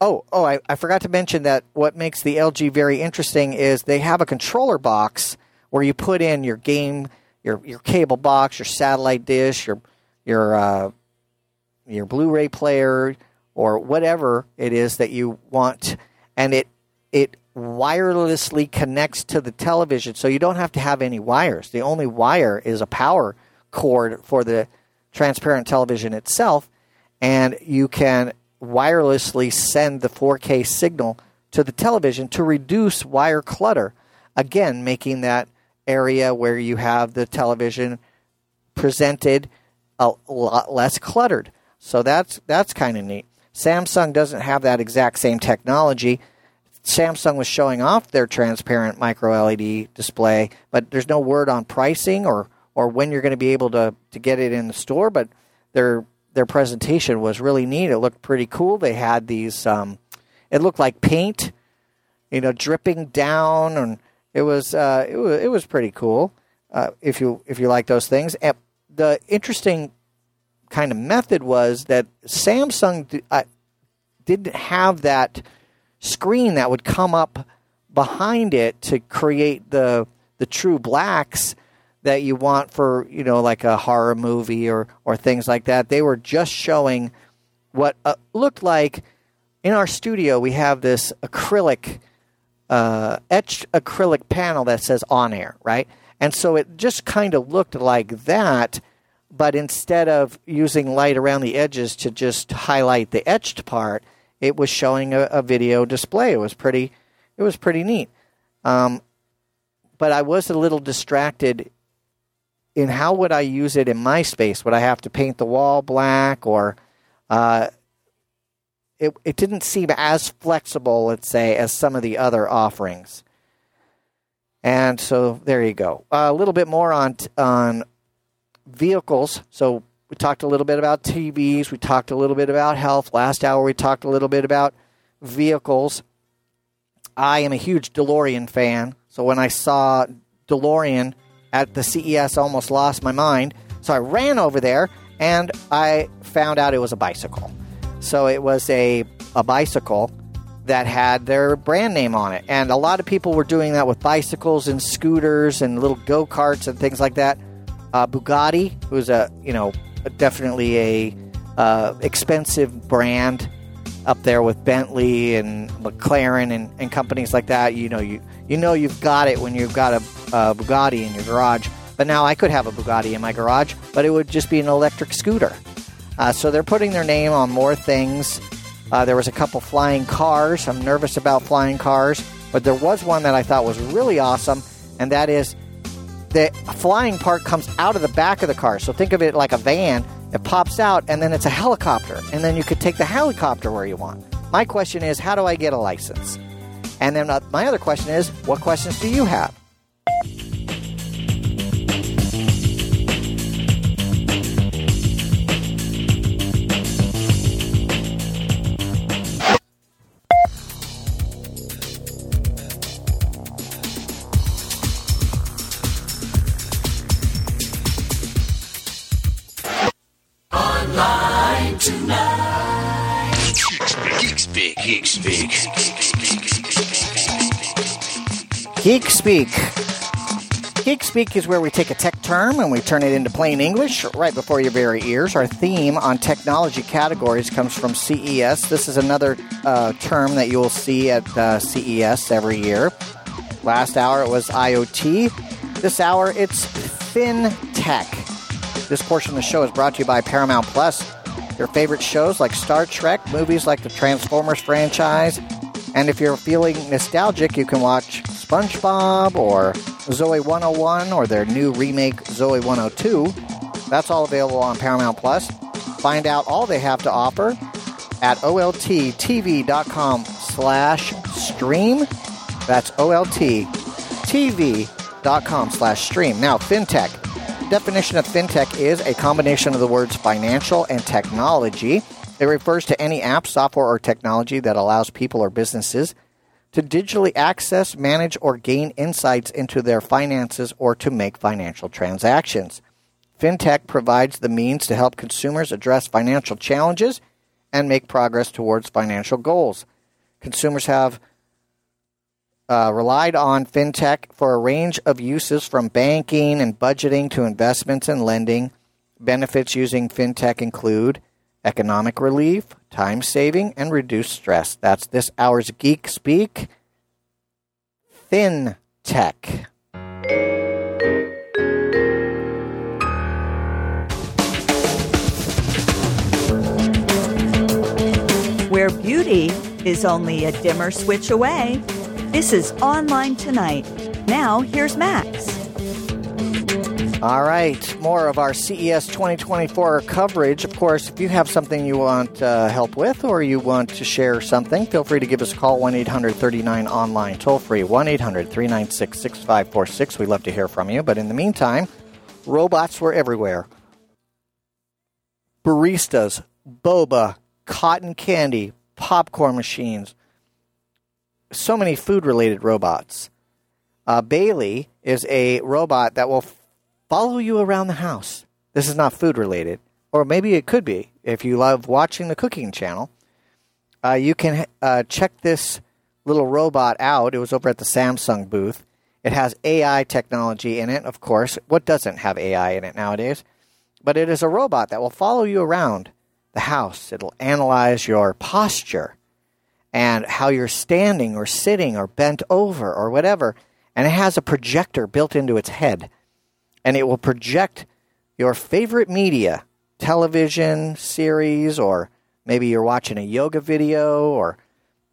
Speaker 5: Oh, oh, I, I forgot to mention that what makes the LG very interesting is they have a controller box where you put in your game, your your cable box, your satellite dish, your your uh, your Blu-ray player, or whatever it is that you want, and it it wirelessly connects to the television, so you don't have to have any wires. The only wire is a power cord for the transparent television itself, and you can wirelessly send the 4K signal to the television to reduce wire clutter. Again, making that area where you have the television presented a lot less cluttered. So that's that's kind of neat. Samsung doesn't have that exact same technology. Samsung was showing off their transparent micro LED display, but there's no word on pricing or or when you're going to be able to to get it in the store. But their their presentation was really neat. It looked pretty cool. They had these. Um, it looked like paint, you know, dripping down, and it was uh, it was it was pretty cool. Uh, if you if you like those things, and the interesting kind of method was that Samsung uh, didn't have that screen that would come up behind it to create the the true blacks that you want for you know like a horror movie or or things like that. They were just showing what uh, looked like in our studio. We have this acrylic uh, etched acrylic panel that says on air, right? And so it just kind of looked like that, but instead of using light around the edges to just highlight the etched part, it was showing a, a video display. It was pretty, it was pretty neat. Um, but I was a little distracted in how would I use it in my space? Would I have to paint the wall black or uh, it, it didn't seem as flexible, let's say, as some of the other offerings. And so there you go. Uh, a little bit more on on vehicles. So we talked a little bit about TVs. We talked a little bit about health. Last hour we talked a little bit about vehicles. I am a huge DeLorean fan. So when I saw DeLorean at the CES I almost lost my mind. So I ran over there and I found out it was a bicycle. So it was a, a bicycle that had their brand name on it. And a lot of people were doing that with bicycles and scooters and little go karts and things like that. Uh, Bugatti, who's a, you know, definitely a uh, expensive brand up there with Bentley and McLaren and, and companies like that. You know, you you know you've got it when you've got a, a Bugatti in your garage. But now I could have a Bugatti in my garage, but it would just be an electric scooter. Uh, so they're putting their name on more things. Uh, there was a couple flying cars. I'm nervous about flying cars, but there was one that I thought was really awesome, and that is the flying part comes out of the back of the car. So think of it like a van. It pops out, and then it's a helicopter, and then you could take the helicopter where you want. My question is, how do I get a license? And then uh, my other question is, what questions do you have?
Speaker 1: Geek Speak. Geek Speak
Speaker 5: is where we take a tech term and we turn it into plain English right before your very ears. Our theme on technology categories comes from CES. This is another uh, term that you will see at uh, CES every year. Last hour it was IoT. This hour it's FinTech. This portion of the show is brought to you by Paramount Plus. Your favorite shows like Star Trek, movies like the Transformers franchise, and if you're feeling nostalgic, you can watch SpongeBob or Zoey 101 or their new remake Zoey 102. That's all available on Paramount Plus. Find out all they have to offer at olttv.com slash stream. That's olttv.com slash stream. Now, FinTech. Definition of FinTech is a combination of the words financial and technology. It refers to any app, software, or technology that allows people or businesses to digitally access, manage, or gain insights into their finances or to make financial transactions. FinTech provides the means to help consumers address financial challenges and make progress towards financial goals. Consumers have uh, relied on fintech for a range of uses from banking and budgeting to investments and lending. Benefits using fintech include economic relief, time saving, and reduced stress. That's this hour's Geek Speak. FinTech.
Speaker 4: Where beauty is only a dimmer switch away. This is Online Tonight. Now, here's Max.
Speaker 5: All right, more of our CES 2024 coverage. Of course, if you have something you want uh, help with or you want to share something, feel free to give us a call 1 800 39 online, toll free 1 800 396 6546. We'd love to hear from you. But in the meantime, robots were everywhere baristas, boba, cotton candy, popcorn machines, so many food related robots. Uh, Ballie is a robot that will follow you around the house. This is not food related, or maybe it could be if you love watching the cooking channel. Uh, you can uh, check this little robot out. It was over at the Samsung booth. It has AI technology in it, of course. What doesn't have AI in it nowadays? But it is a robot that will follow you around the house. It'll analyze your posture and how you're standing or sitting or bent over or whatever. And it has a projector built into its head. And it will project your favorite media, television series, or maybe you're watching a yoga video or,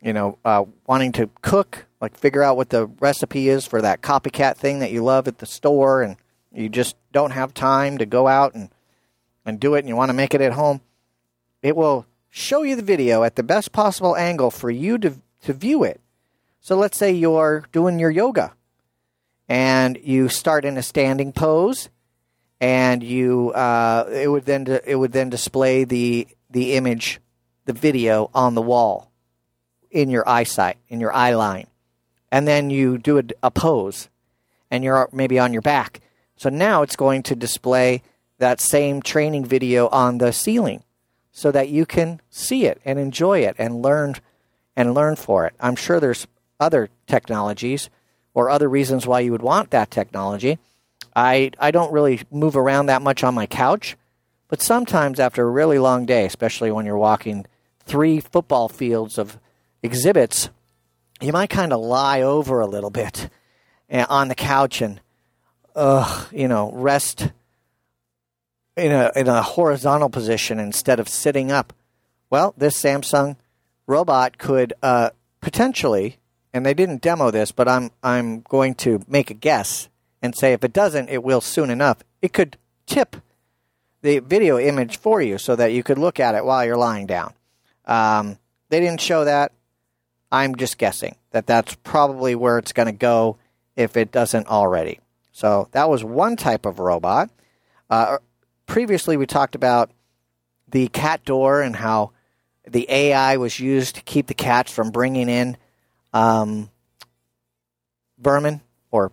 Speaker 5: you know, uh, wanting to cook, like figure out what the recipe is for that copycat thing that you love at the store and you just don't have time to go out and, and do it and you want to make it at home. It will show you the video at the best possible angle for you to, to view it. So let's say you're doing your yoga and you start in a standing pose and you uh, it would then it would then display the the image the video on the wall in your eyesight in your eye line and then you do a, a pose and you're maybe on your back so now it's going to display that same training video on the ceiling so that you can see it and enjoy it and learn and learn for it. I'm sure there's other technologies or other reasons why you would want that technology. I I don't really move around that much on my couch, But sometimes after a really long day, especially when you're walking three football fields of exhibits, you might kind of lie over a little bit eh, on the couch and, uh, you know, rest in a in a horizontal position instead of sitting up. Well, this Samsung robot could uh, potentially, and they didn't demo this, but I'm I'm going to make a guess and say if it doesn't, it will soon enough. It could tip the video image for you so that you could look at it while you're lying down. Um, they didn't show that. I'm just guessing that that's probably where it's going to go if it doesn't already. So that was one type of robot. Uh, previously, we talked about the cat door and how the AI was used to keep the cats from bringing in um, vermin or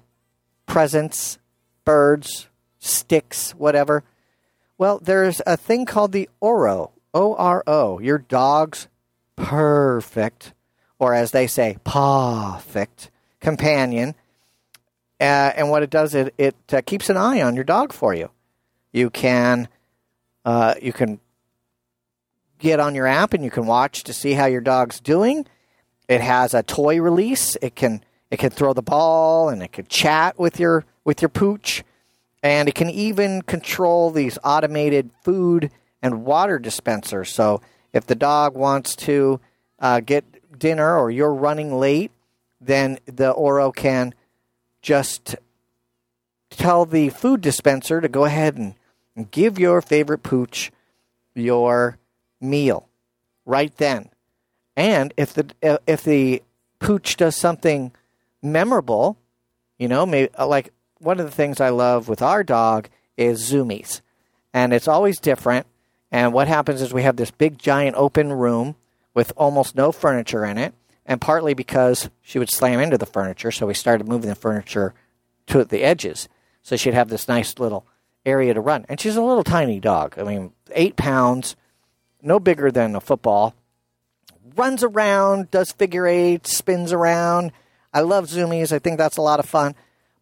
Speaker 5: presents, birds, sticks, whatever. Well, there's a thing called the Oro, O R O, your dog's perfect, or as they say, perfect companion. Uh, and what it does, it it uh, keeps an eye on your dog for you. You can uh, you can get on your app and you can watch to see how your dog's doing. It has a toy release. It can it can throw the ball and it can chat with your with your pooch, and it can even control these automated food and water dispensers. So if the dog wants to uh, get dinner or you're running late, then the Oro can just tell the food dispenser to go ahead and give your favorite pooch your meal right then. And if the if the pooch does something memorable, you know, maybe uh, like one of the things I love with our dog is zoomies, and it's always different. And what happens is we have this big giant open room with almost no furniture in it, and partly because she would slam into the furniture, so we started moving the furniture to the edges, so she'd have this nice little area to run. And she's a little tiny dog. I mean, eight pounds, no bigger than a football. Runs around, does figure eights, spins around. I love zoomies. I think that's a lot of fun.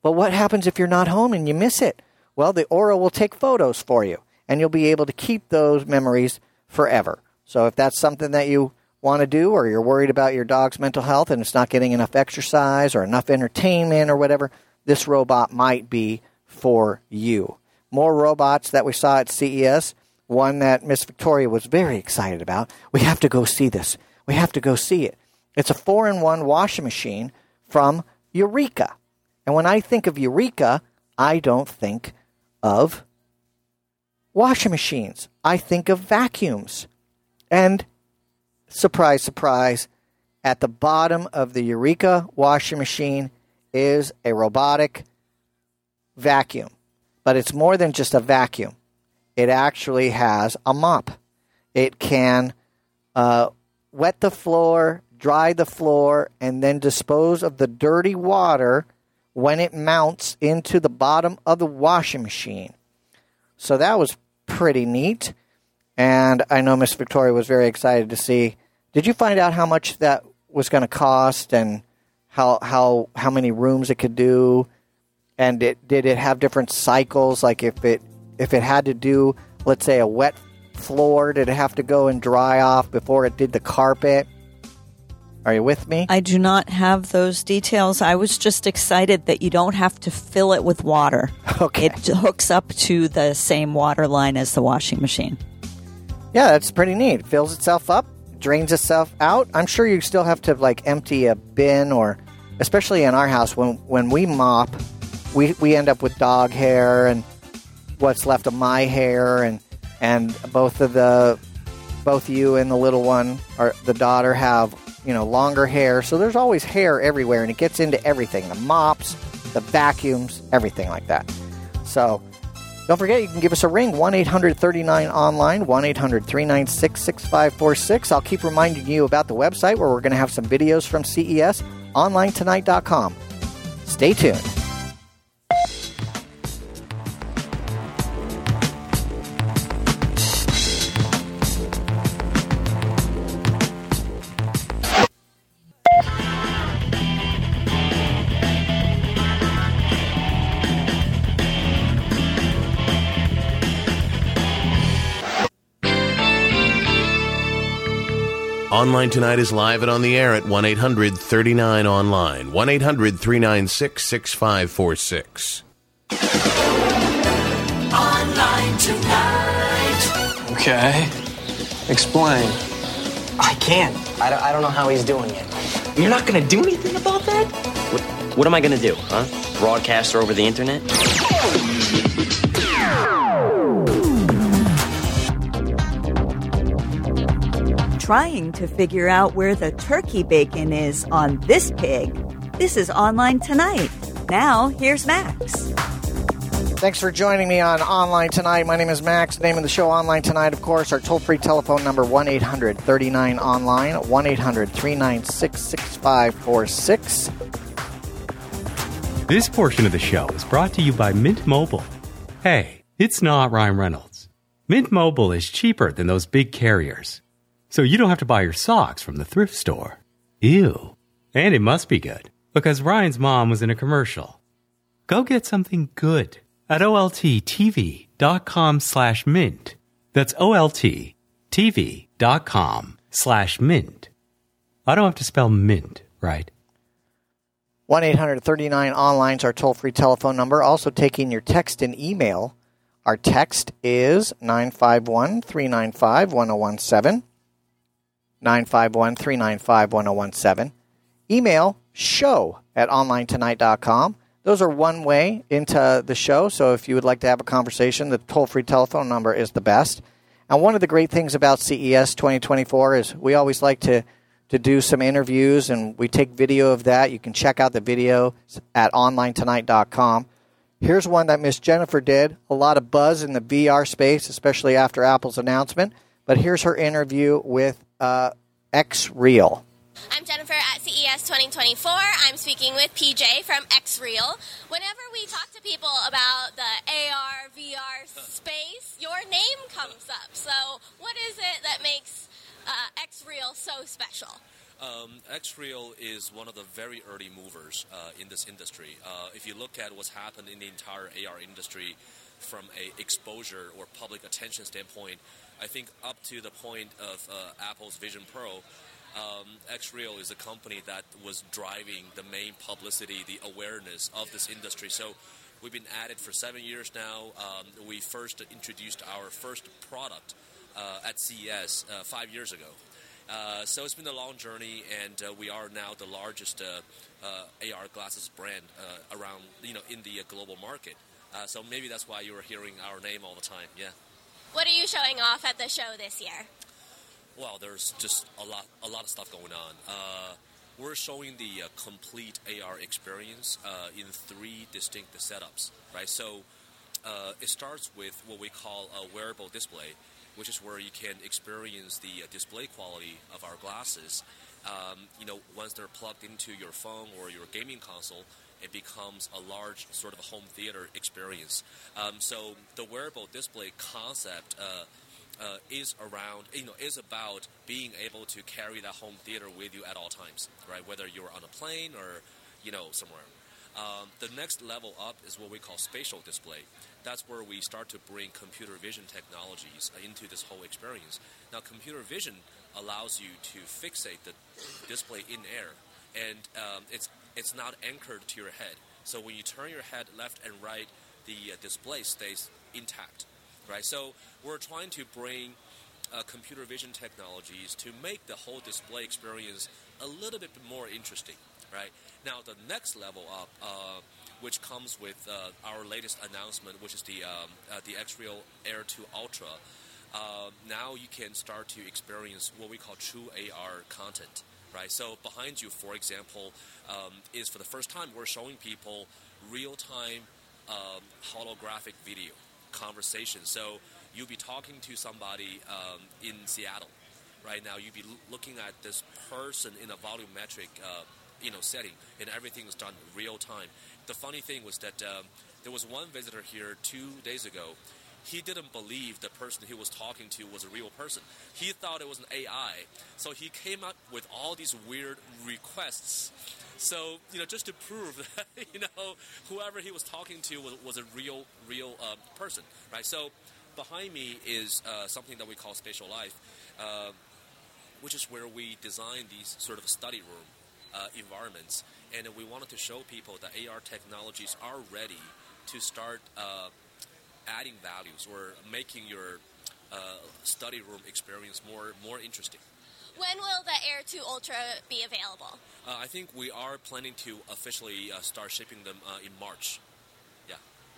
Speaker 5: But what happens if you're not home and you miss it? Well, the Oro will take photos for you, and you'll be able to keep those memories forever. So if that's something that you want to do, or you're worried about your dog's mental health and it's not getting enough exercise or enough entertainment or whatever, this robot might be for you. More robots that we saw at CES one that Miss Victoria was very excited about. We have to go see this. We have to go see it. It's a four in one washing machine from Eureka. And when I think of Eureka, I don't think of washing machines. I think of vacuums. And surprise, surprise, at the bottom of the Eureka washing machine is a robotic vacuum. But it's more than just a vacuum it actually has a mop. It can uh, wet the floor, dry the floor, and then dispose of the dirty water when it mounts into the bottom of the washing machine. So that was pretty neat. And I know Miss Victoria was very excited to see. Did you find out how much that was going to cost and how how how many rooms it could do? And it, did it have different cycles? Like if it if it had to do, let's say, a wet floor, did it have to go and dry off before it did the carpet? Are you with me?
Speaker 3: I do not have those details. I was just excited that you don't have to fill it with water.
Speaker 5: Okay.
Speaker 3: It hooks up to the same water line as the washing machine.
Speaker 5: Yeah, that's pretty neat. It fills itself up, drains itself out. I'm sure you still have to like empty a bin or especially in our house when when we mop, we we end up with dog hair and what's left of my hair and and both of the both you and the little one or the daughter have you know longer hair. So there's always hair everywhere and it gets into everything. The mops the vacuums everything like that. So don't forget you can give us a ring 1-800-39 online 1-800-396-6546 i'll keep reminding you about the website where we're going to have some videos from ces onlinetonight.com stay tuned
Speaker 1: Online Tonight is live and on the air at 1 800 39 Online. 1 800 396 6546.
Speaker 2: Online tonight.
Speaker 9: Okay. Explain.
Speaker 10: I can't. I don't, I don't know how he's doing it. You're not gonna do anything about that?
Speaker 11: What, what am I gonna do, huh? Broadcast her over the internet?
Speaker 4: Trying to figure out where the turkey bacon is on this pig. This is Online Tonight. Now, here's Max.
Speaker 5: Thanks for joining me on Online Tonight. My name is Max. The name of the show Online Tonight, of course, our toll free telephone number 1 800 39 Online, 1 800 396 6546.
Speaker 6: This portion of the show is brought to you by Mint Mobile. Hey, it's not Ryan Reynolds. Mint Mobile is cheaper than those big carriers. So you don't have to buy your socks from the thrift store. Ew. And it must be good, because Ryan's mom was in a commercial. Go get something good at olttv.com slash mint. That's olttv.com slash mint. I don't have to spell mint, right?
Speaker 5: 1 800 39 Online is our toll free telephone number. Also taking your text and email. Our text is 951 395 1017. 951 395 1017. Email show at onlinetonight.com. Those are one way into the show. So if you would like to have a conversation, the toll free telephone number is the best. And one of the great things about CES 2024 is we always like to, to do some interviews and we take video of that. You can check out the video at onlinetonight.com. Here's one that Miss Jennifer did. A lot of buzz in the VR space, especially after Apple's announcement. But here's her interview with uh, XReal.
Speaker 12: I'm Jennifer at CES 2024. I'm speaking with PJ from XReal. Whenever we talk to people about the AR, VR space, your name comes up. So, what is it that makes uh, XReal so special?
Speaker 13: Um, XReal is one of the very early movers uh, in this industry. Uh, if you look at what's happened in the entire AR industry from a exposure or public attention standpoint, I think up to the point of uh, Apple's Vision Pro, um, XReal is a company that was driving the main publicity, the awareness of this industry. So we've been at it for seven years now. Um, we first introduced our first product uh, at CES uh, five years ago. Uh, so it's been a long journey, and uh, we are now the largest uh, uh, AR glasses brand around, you know, in the global market. so maybe that's why you are hearing our name all the time. Yeah.
Speaker 12: What are you showing off at the show this year?
Speaker 13: Well, there's just a lot, a lot of stuff going on. Uh, we're showing the uh, complete AR experience uh, in three distinct setups, right? So uh, it starts with what we call a wearable display, which is where you can experience the uh, display quality of our glasses. Um, you know, once they're plugged into your phone or your gaming console, it becomes a large sort of home theater experience. Um, so the wearable display concept uh, uh, is around, you know, is about being able to carry that home theater with you at all times, right? Whether you're on a plane or, you know, somewhere. Um, the next level up is what we call spatial display. That's where we start to bring computer vision technologies into this whole experience. Now, computer vision allows you to fixate the display in air, and um, it's it's not anchored to your head. So when you turn your head left and right, the uh, display stays intact, right? So we're trying to bring uh, computer vision technologies to make the whole display experience a little bit more interesting, right? Now the next level up, uh, which comes with uh, our latest announcement, which is the um, uh, the XReal Air 2 Ultra. Uh, now you can start to experience what we call true AR content right? So behind you, for example, um, is for the first time we're showing people real-time um, holographic video conversation. So you'll be talking to somebody um, in Seattle right now. You'll be l- looking at this person in a volumetric, uh, you know, setting, and everything is done real time. The funny thing was that um, there was one visitor here two days ago he didn't believe the person he was talking to was a real person. He thought it was an AI. So he came up with all these weird requests. So, you know, just to prove that, you know, whoever he was talking to was, was a real, real uh, person, right? So behind me is uh, something that we call spatial life. Uh, which is where we design these sort of study room uh, environments, and we wanted to show people that AR technologies are ready to start uh, adding values or making your uh, study room experience more more interesting.
Speaker 12: When will the Air 2 Ultra be available?
Speaker 13: Uh, I think we are planning to officially uh, start shipping them uh, in March.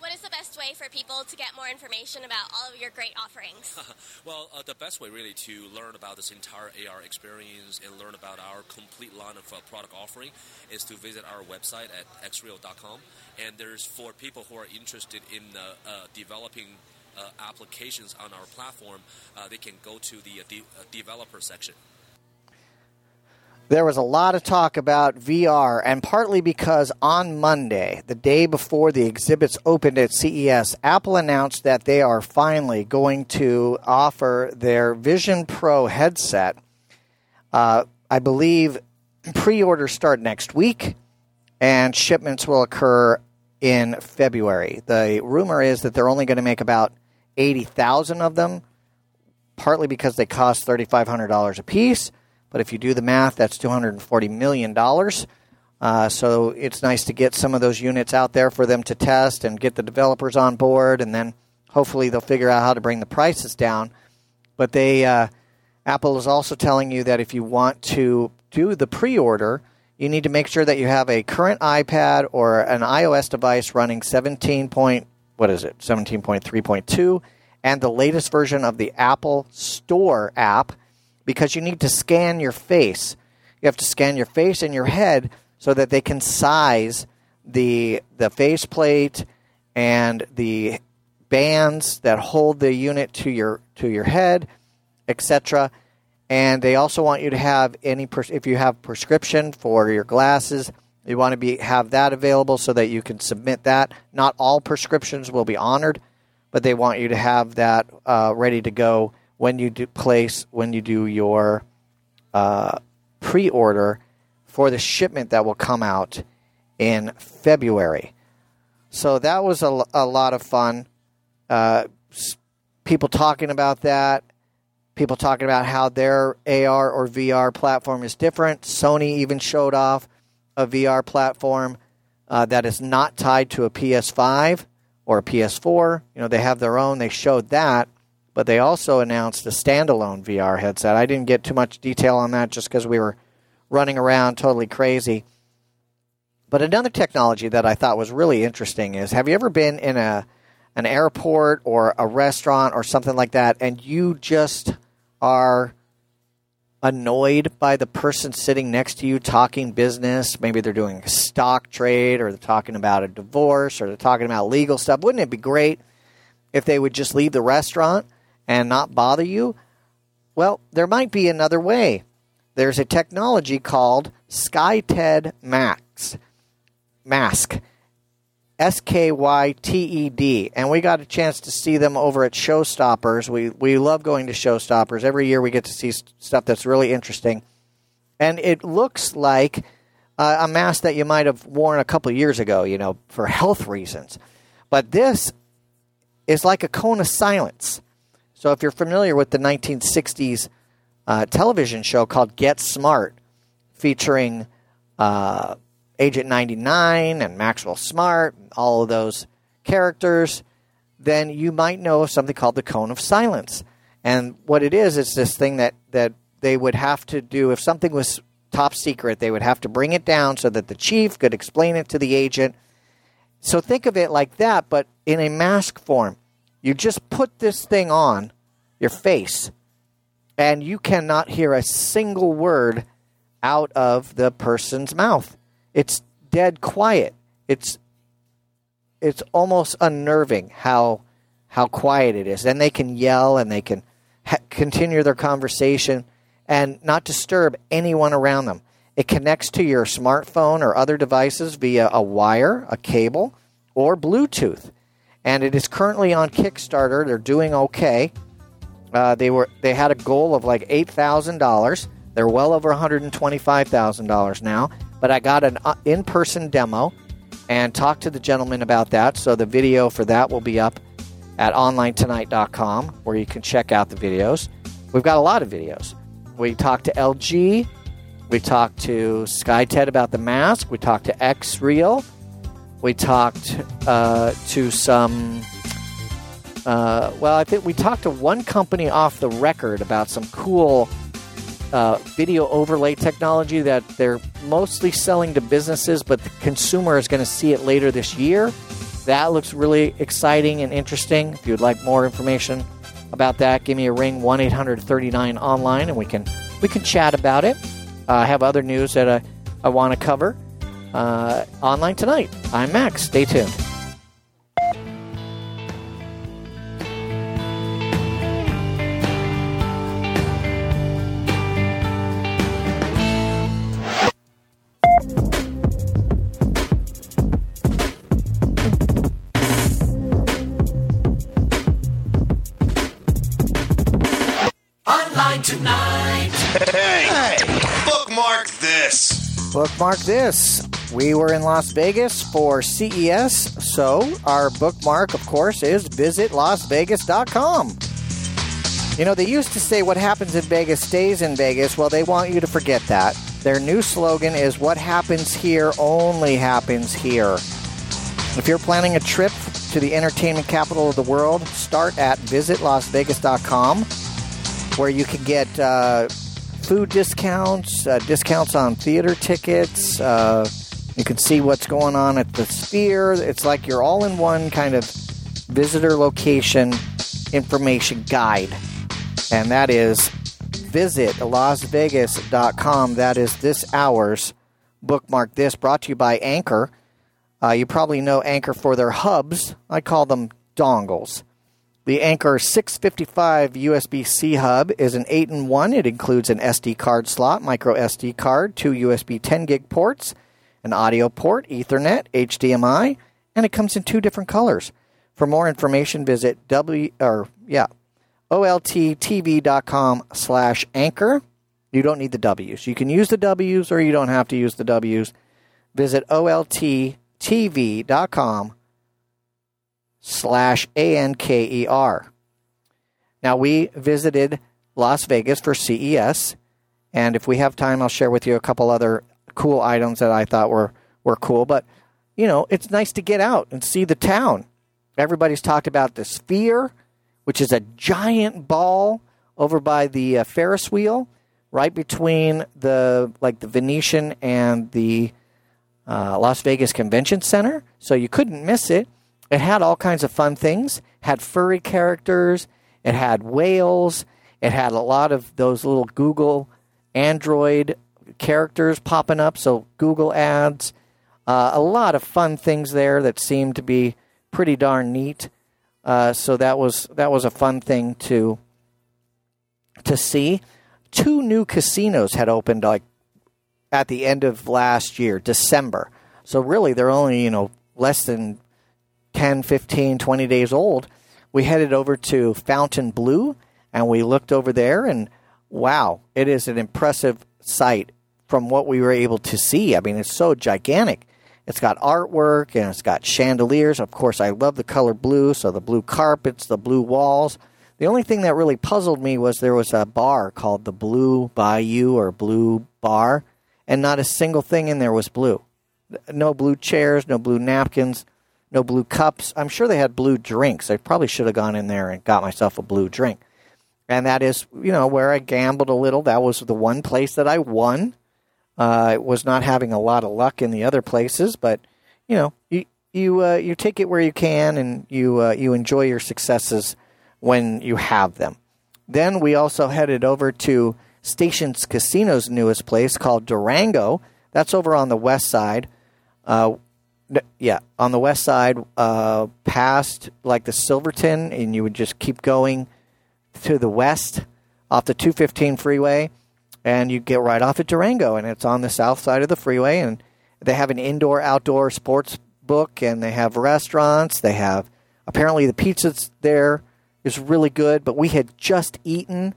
Speaker 12: What is the best way for people to get more information about all of your great offerings?
Speaker 13: well, uh, the best way really to learn about this entire AR experience and learn about our complete line of uh, product offering is to visit our website at xreal.com. And there's for people who are interested in uh, developing applications on our platform, they can go to the de- developer section
Speaker 5: there was a lot of talk about VR, and partly because on Monday, the day before the exhibits opened at CES, Apple announced that they are finally going to offer their Vision Pro headset. Uh, I believe pre orders start next week, and shipments will occur in February. The rumor is that they're only going to make about 80,000 of them, partly because they cost $3,500 a piece but if you do the math, that's $240 million. Uh, so it's nice to get some of those units out there for them to test and get the developers on board, and then hopefully they'll figure out how to bring the prices down. But they, uh, Apple is also telling you that if you want to do the pre-order, you need to make sure that you have a current iPad or an iOS device running 17 point what is it 17.3.2 and the latest version of the Apple Store app because you need to scan your face. You have to scan your face and your head so that they can size the the faceplate and the bands that hold the unit to your to your head, etc. And they also want you to have any if you have prescription for your glasses, you want to be have that available so that you can submit that. Not all prescriptions will be honored, but they want you to have that uh, ready to go when you do place when you do your uh, pre-order for the shipment that will come out in February. So that was a, a lot of fun. Uh, people talking about that. People talking about how their AR or VR platform is different. Sony even showed off a VR platform uh, that is not tied to a PS5 or a PS4. You know, they have their own. They showed that but they also announced a standalone VR headset. I didn't get too much detail on that just because we were running around totally crazy. But another technology that I thought was really interesting is have you ever been in a an airport or a restaurant or something like that and you just are annoyed by the person sitting next to you talking business. Maybe they're doing a stock trade or they're talking about a divorce or they're talking about legal stuff. Wouldn't it be great if they would just leave the restaurant and not bother you? Well, there might be another way. There's a technology called SkyTed Max. Mask. S K Y T E D. And we got a chance to see them over at Showstoppers. We, we love going to Showstoppers. Every year we get to see stuff that's really interesting. And it looks like uh, a mask that you might have worn a couple years ago, you know, for health reasons. But this is like a cone of silence. So if you're familiar with the 1960s uh, television show called Get Smart, featuring uh, Agent 99 and Maxwell Smart, all of those characters, then you might know of something called the cone of silence. And what it is, it's this thing that, that they would have to do if something was top secret, they would have to bring it down so that the chief could explain it to the agent. So think of it like that, but in a mask form. You just put this thing on your face, and you cannot hear a single word out of the person's mouth. It's dead quiet. It's it's almost unnerving how how quiet it is. And they can yell and they can ha- continue their conversation and not disturb anyone around them. It connects to your smartphone or other devices via a wire, a cable, or Bluetooth and it is currently on Kickstarter. They're doing okay. Uh, they were they had a goal of like eight thousand dollars. They're well over one hundred and twenty five thousand dollars now. But I got an uh, in person demo and talked to the gentleman about that. So the video for that will be up at onlinetonight.com where you can check out the videos. We've got a lot of videos. we talked to LG. We talked to SkyTed about the mask. We talked to XReal. We talked uh, to some. Uh, well, I think we talked to one company off the record about some cool uh, video overlay technology that they're mostly selling to businesses, but the consumer is going to see it later this year. That looks really exciting and interesting. If you'd like more information about that, give me a ring one 839 online and we can we can chat about it. I have other news that I, I want to cover uh, online tonight. I'm Max. Stay tuned.
Speaker 2: Online tonight.
Speaker 7: Hey, bookmark this,
Speaker 5: bookmark this. We were in Las Vegas for CES, so our bookmark, of course, is visitlasvegas.com. You know, they used to say what happens in Vegas stays in Vegas. Well, they want you to forget that. Their new slogan is what happens here only happens here. If you're planning a trip to the entertainment capital of the world, start at visitlasvegas.com where you can get uh, food discounts, uh, discounts on theater tickets. Uh, you can see what's going on at the Sphere. It's like you're all in one kind of visitor location information guide. And that is visit lasvegas.com. That is this hour's bookmark this brought to you by Anker. Uh, you probably know Anker for their hubs. I call them dongles. The Anker 655 USB C hub is an 8 in 1. It includes an SD card slot, micro SD card, two USB 10 gig ports, an audio port, Ethernet, HDMI, and it comes in two different colors. For more information, visit w or yeah, olttv.com slash anker. You don't need the W's. You can use the W's or you don't have to use the W's. Visit olttv.com slash A-N-K-E-R. Now, we visited Las Vegas for CES, and if we have time, I'll share with you a couple other cool items that I thought were, were cool. But, you know, it's nice to get out and see the town. Everybody's talked about the Sphere, which is a giant ball over by the uh, Ferris wheel, right between the like the Venetian and the uh, Las Vegas Convention Center. So you couldn't miss it. It had all kinds of fun things. Had furry characters. It had whales. It had a lot of those little Google Android characters popping up. So Google ads. Uh, a lot of fun things there that seemed to be pretty darn neat. Uh, so that was that was a fun thing to to see. Two new casinos had opened like at the end of last year, December. So really, they're only you know less than 10, 15, 20 days old. We headed over to Fontainebleau and we looked over there, and wow, it is an impressive sight from what we were able to see. I mean, it's so gigantic. It's got artwork and it's got chandeliers. Of course, I love the color blue, so the blue carpets, the blue walls. The only thing that really puzzled me was there was a bar called the Blue Bayou or Blue Bar, and not a single thing in there was blue. No blue chairs, no blue napkins, no blue cups. I'm sure they had blue drinks. I probably should have gone in there and got myself a blue drink. And that is, you know, where I gambled a little. That was the one place that I won. Uh, was not having a lot of luck in the other places, but you know, you you uh, you take it where you can, and you uh, you enjoy your successes when you have them. Then we also headed over to Stations Casino's newest place called Durango. That's over on the west side. Uh, yeah, on the west side, uh, past like the Silverton, and you would just keep going to the west off the 215 freeway, and you get right off at Durango, and it's on the south side of the freeway, and they have an indoor outdoor sports book, and they have restaurants. They have apparently the pizzas there is really good, but we had just eaten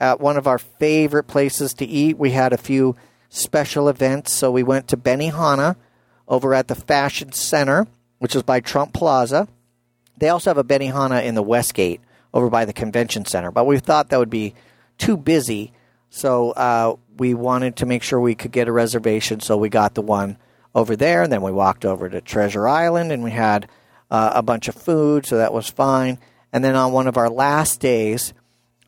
Speaker 5: at one of our favorite places to eat. We had a few special events, so we went to Benihana over at the Fashion Center, which is by Trump Plaza. They also have a Benihana in the Westgate over by the Convention Center, but we thought that would be too busy, So uh, we wanted to make sure we could get a reservation, so we got the one over there. And then we walked over to Treasure Island, and we had uh, a bunch of food, so that was fine. And then on one of our last days,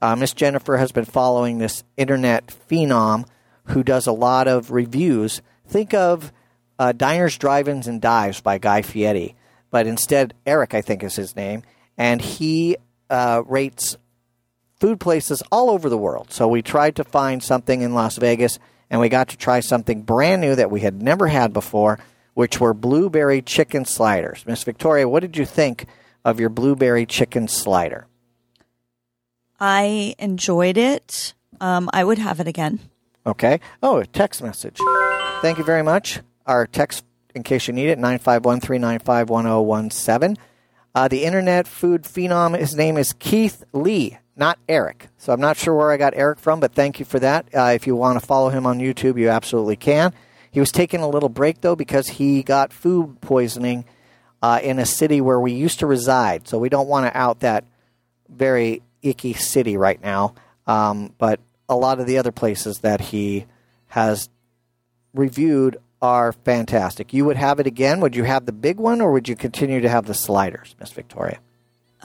Speaker 5: uh, Miss Jennifer has been following this internet phenom who does a lot of reviews. Think of uh, Diners, Drive-ins, and Dives by Guy Fieri, but instead Eric, I think, is his name, and he uh, rates food places all over the world. So we tried to find something in Las Vegas, and we got to try something brand new that we had never had before, which were blueberry chicken sliders. Miss Victoria, what did you think of your blueberry chicken slider?
Speaker 3: I enjoyed it. Um, I would have it again.
Speaker 5: Okay. Oh, a text message. Thank you very much. Our text, in case you need it, 951 395 1017. Uh, the internet food phenom, his name is Keith Lee, not Eric. So I'm not sure where I got Eric from, but thank you for that. Uh, if you want to follow him on YouTube, you absolutely can. He was taking a little break, though, because he got food poisoning uh, in a city where we used to reside. So we don't want to out that very icky city right now. Um, but a lot of the other places that he has reviewed are fantastic. You would have it again? Would you have the big one or would you continue to have the sliders, Miss Victoria?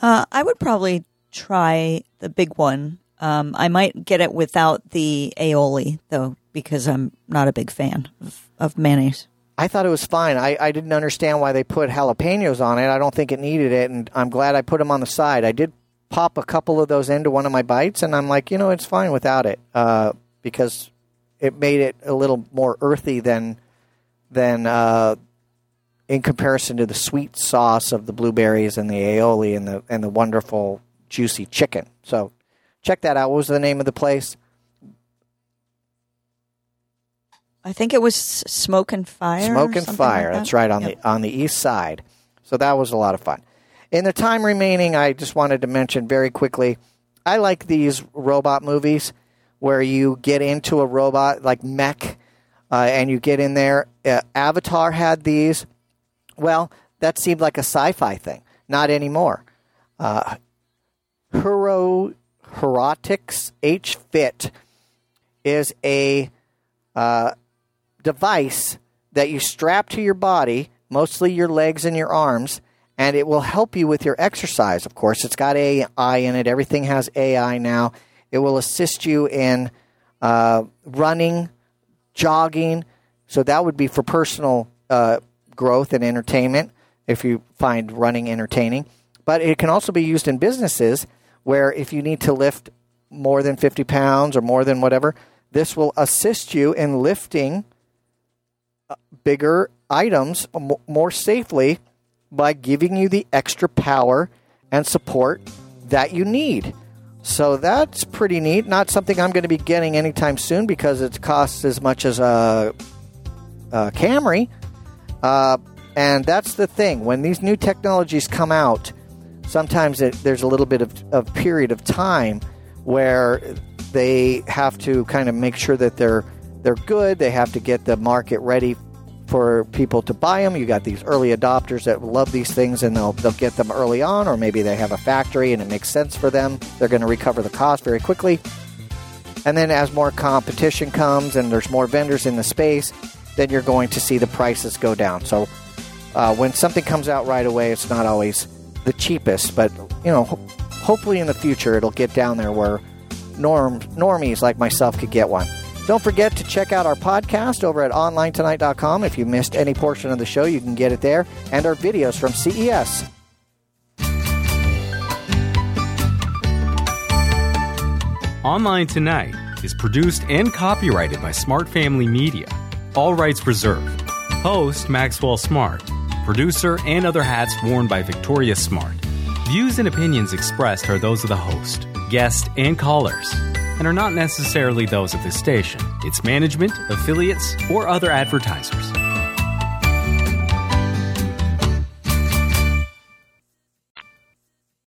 Speaker 3: Uh, I would probably try the big one. Um, I might get it without the aioli, though, because I'm not a big fan of, of mayonnaise.
Speaker 5: I thought it was fine. I, I didn't understand why they put jalapenos on it. I don't think it needed it, and I'm glad I put them on the side. I did pop a couple of those into one of my bites, and I'm like, you know, it's fine without it uh, because it made it a little more earthy than than uh, in comparison to the sweet sauce of the blueberries and the aioli and the and the wonderful juicy chicken. So check that out. What was the name of the place?
Speaker 3: I think it was Smoke and Fire.
Speaker 5: Smoke and Fire.
Speaker 3: Like that.
Speaker 5: That's right on
Speaker 3: Yep.
Speaker 5: the on the east side. So that was a lot of fun. In the time remaining, I just wanted to mention very quickly. I like these robot movies where you get into a robot like mech, uh, and you get in there. Uh, Avatar had these. Well, that seemed like a sci-fi thing. Not anymore. Uh, Hero Hurotics H Fit is a uh, device that you strap to your body, mostly your legs and your arms, and it will help you with your exercise. Of course, it's got AI in it. Everything has AI now. It will assist you in uh, running, jogging. So that would be for personal uh, growth and entertainment if you find running entertaining. But it can also be used in businesses where if you need to lift more than 50 pounds or more than whatever, this will assist you in lifting uh, bigger items more safely by giving you the extra power and support that you need. So that's pretty neat. Not something I'm going to be getting anytime soon because it costs as much as a, a Camry. Uh, and that's the thing. When these new technologies come out, sometimes it, there's a little bit of, of period of time where they have to kind of make sure that they're they're good. They have to get the market ready for people to buy them. You got these early adopters that love these things and they'll they'll get them early on, or maybe they have a factory and it makes sense for them. They're going to recover the cost very quickly. And then as more competition comes and there's more vendors in the space, then you're going to see the prices go down. So uh, when something comes out right away, it's not always the cheapest, but you know, ho- hopefully in the future it'll get down there where norm normies like myself could get one. Don't forget to check out our podcast over at onlinetonight.com. If you missed any portion of the show, you can get it there, and our videos from CES.
Speaker 6: Online Tonight is produced and copyrighted by Smart Family Media. All rights reserved. Host Maxwell Smart. Producer and other hats worn by Victoria Smart. Views and opinions expressed are those of the host, guest, and callers, and are not necessarily those of this station, its management, affiliates, or other advertisers.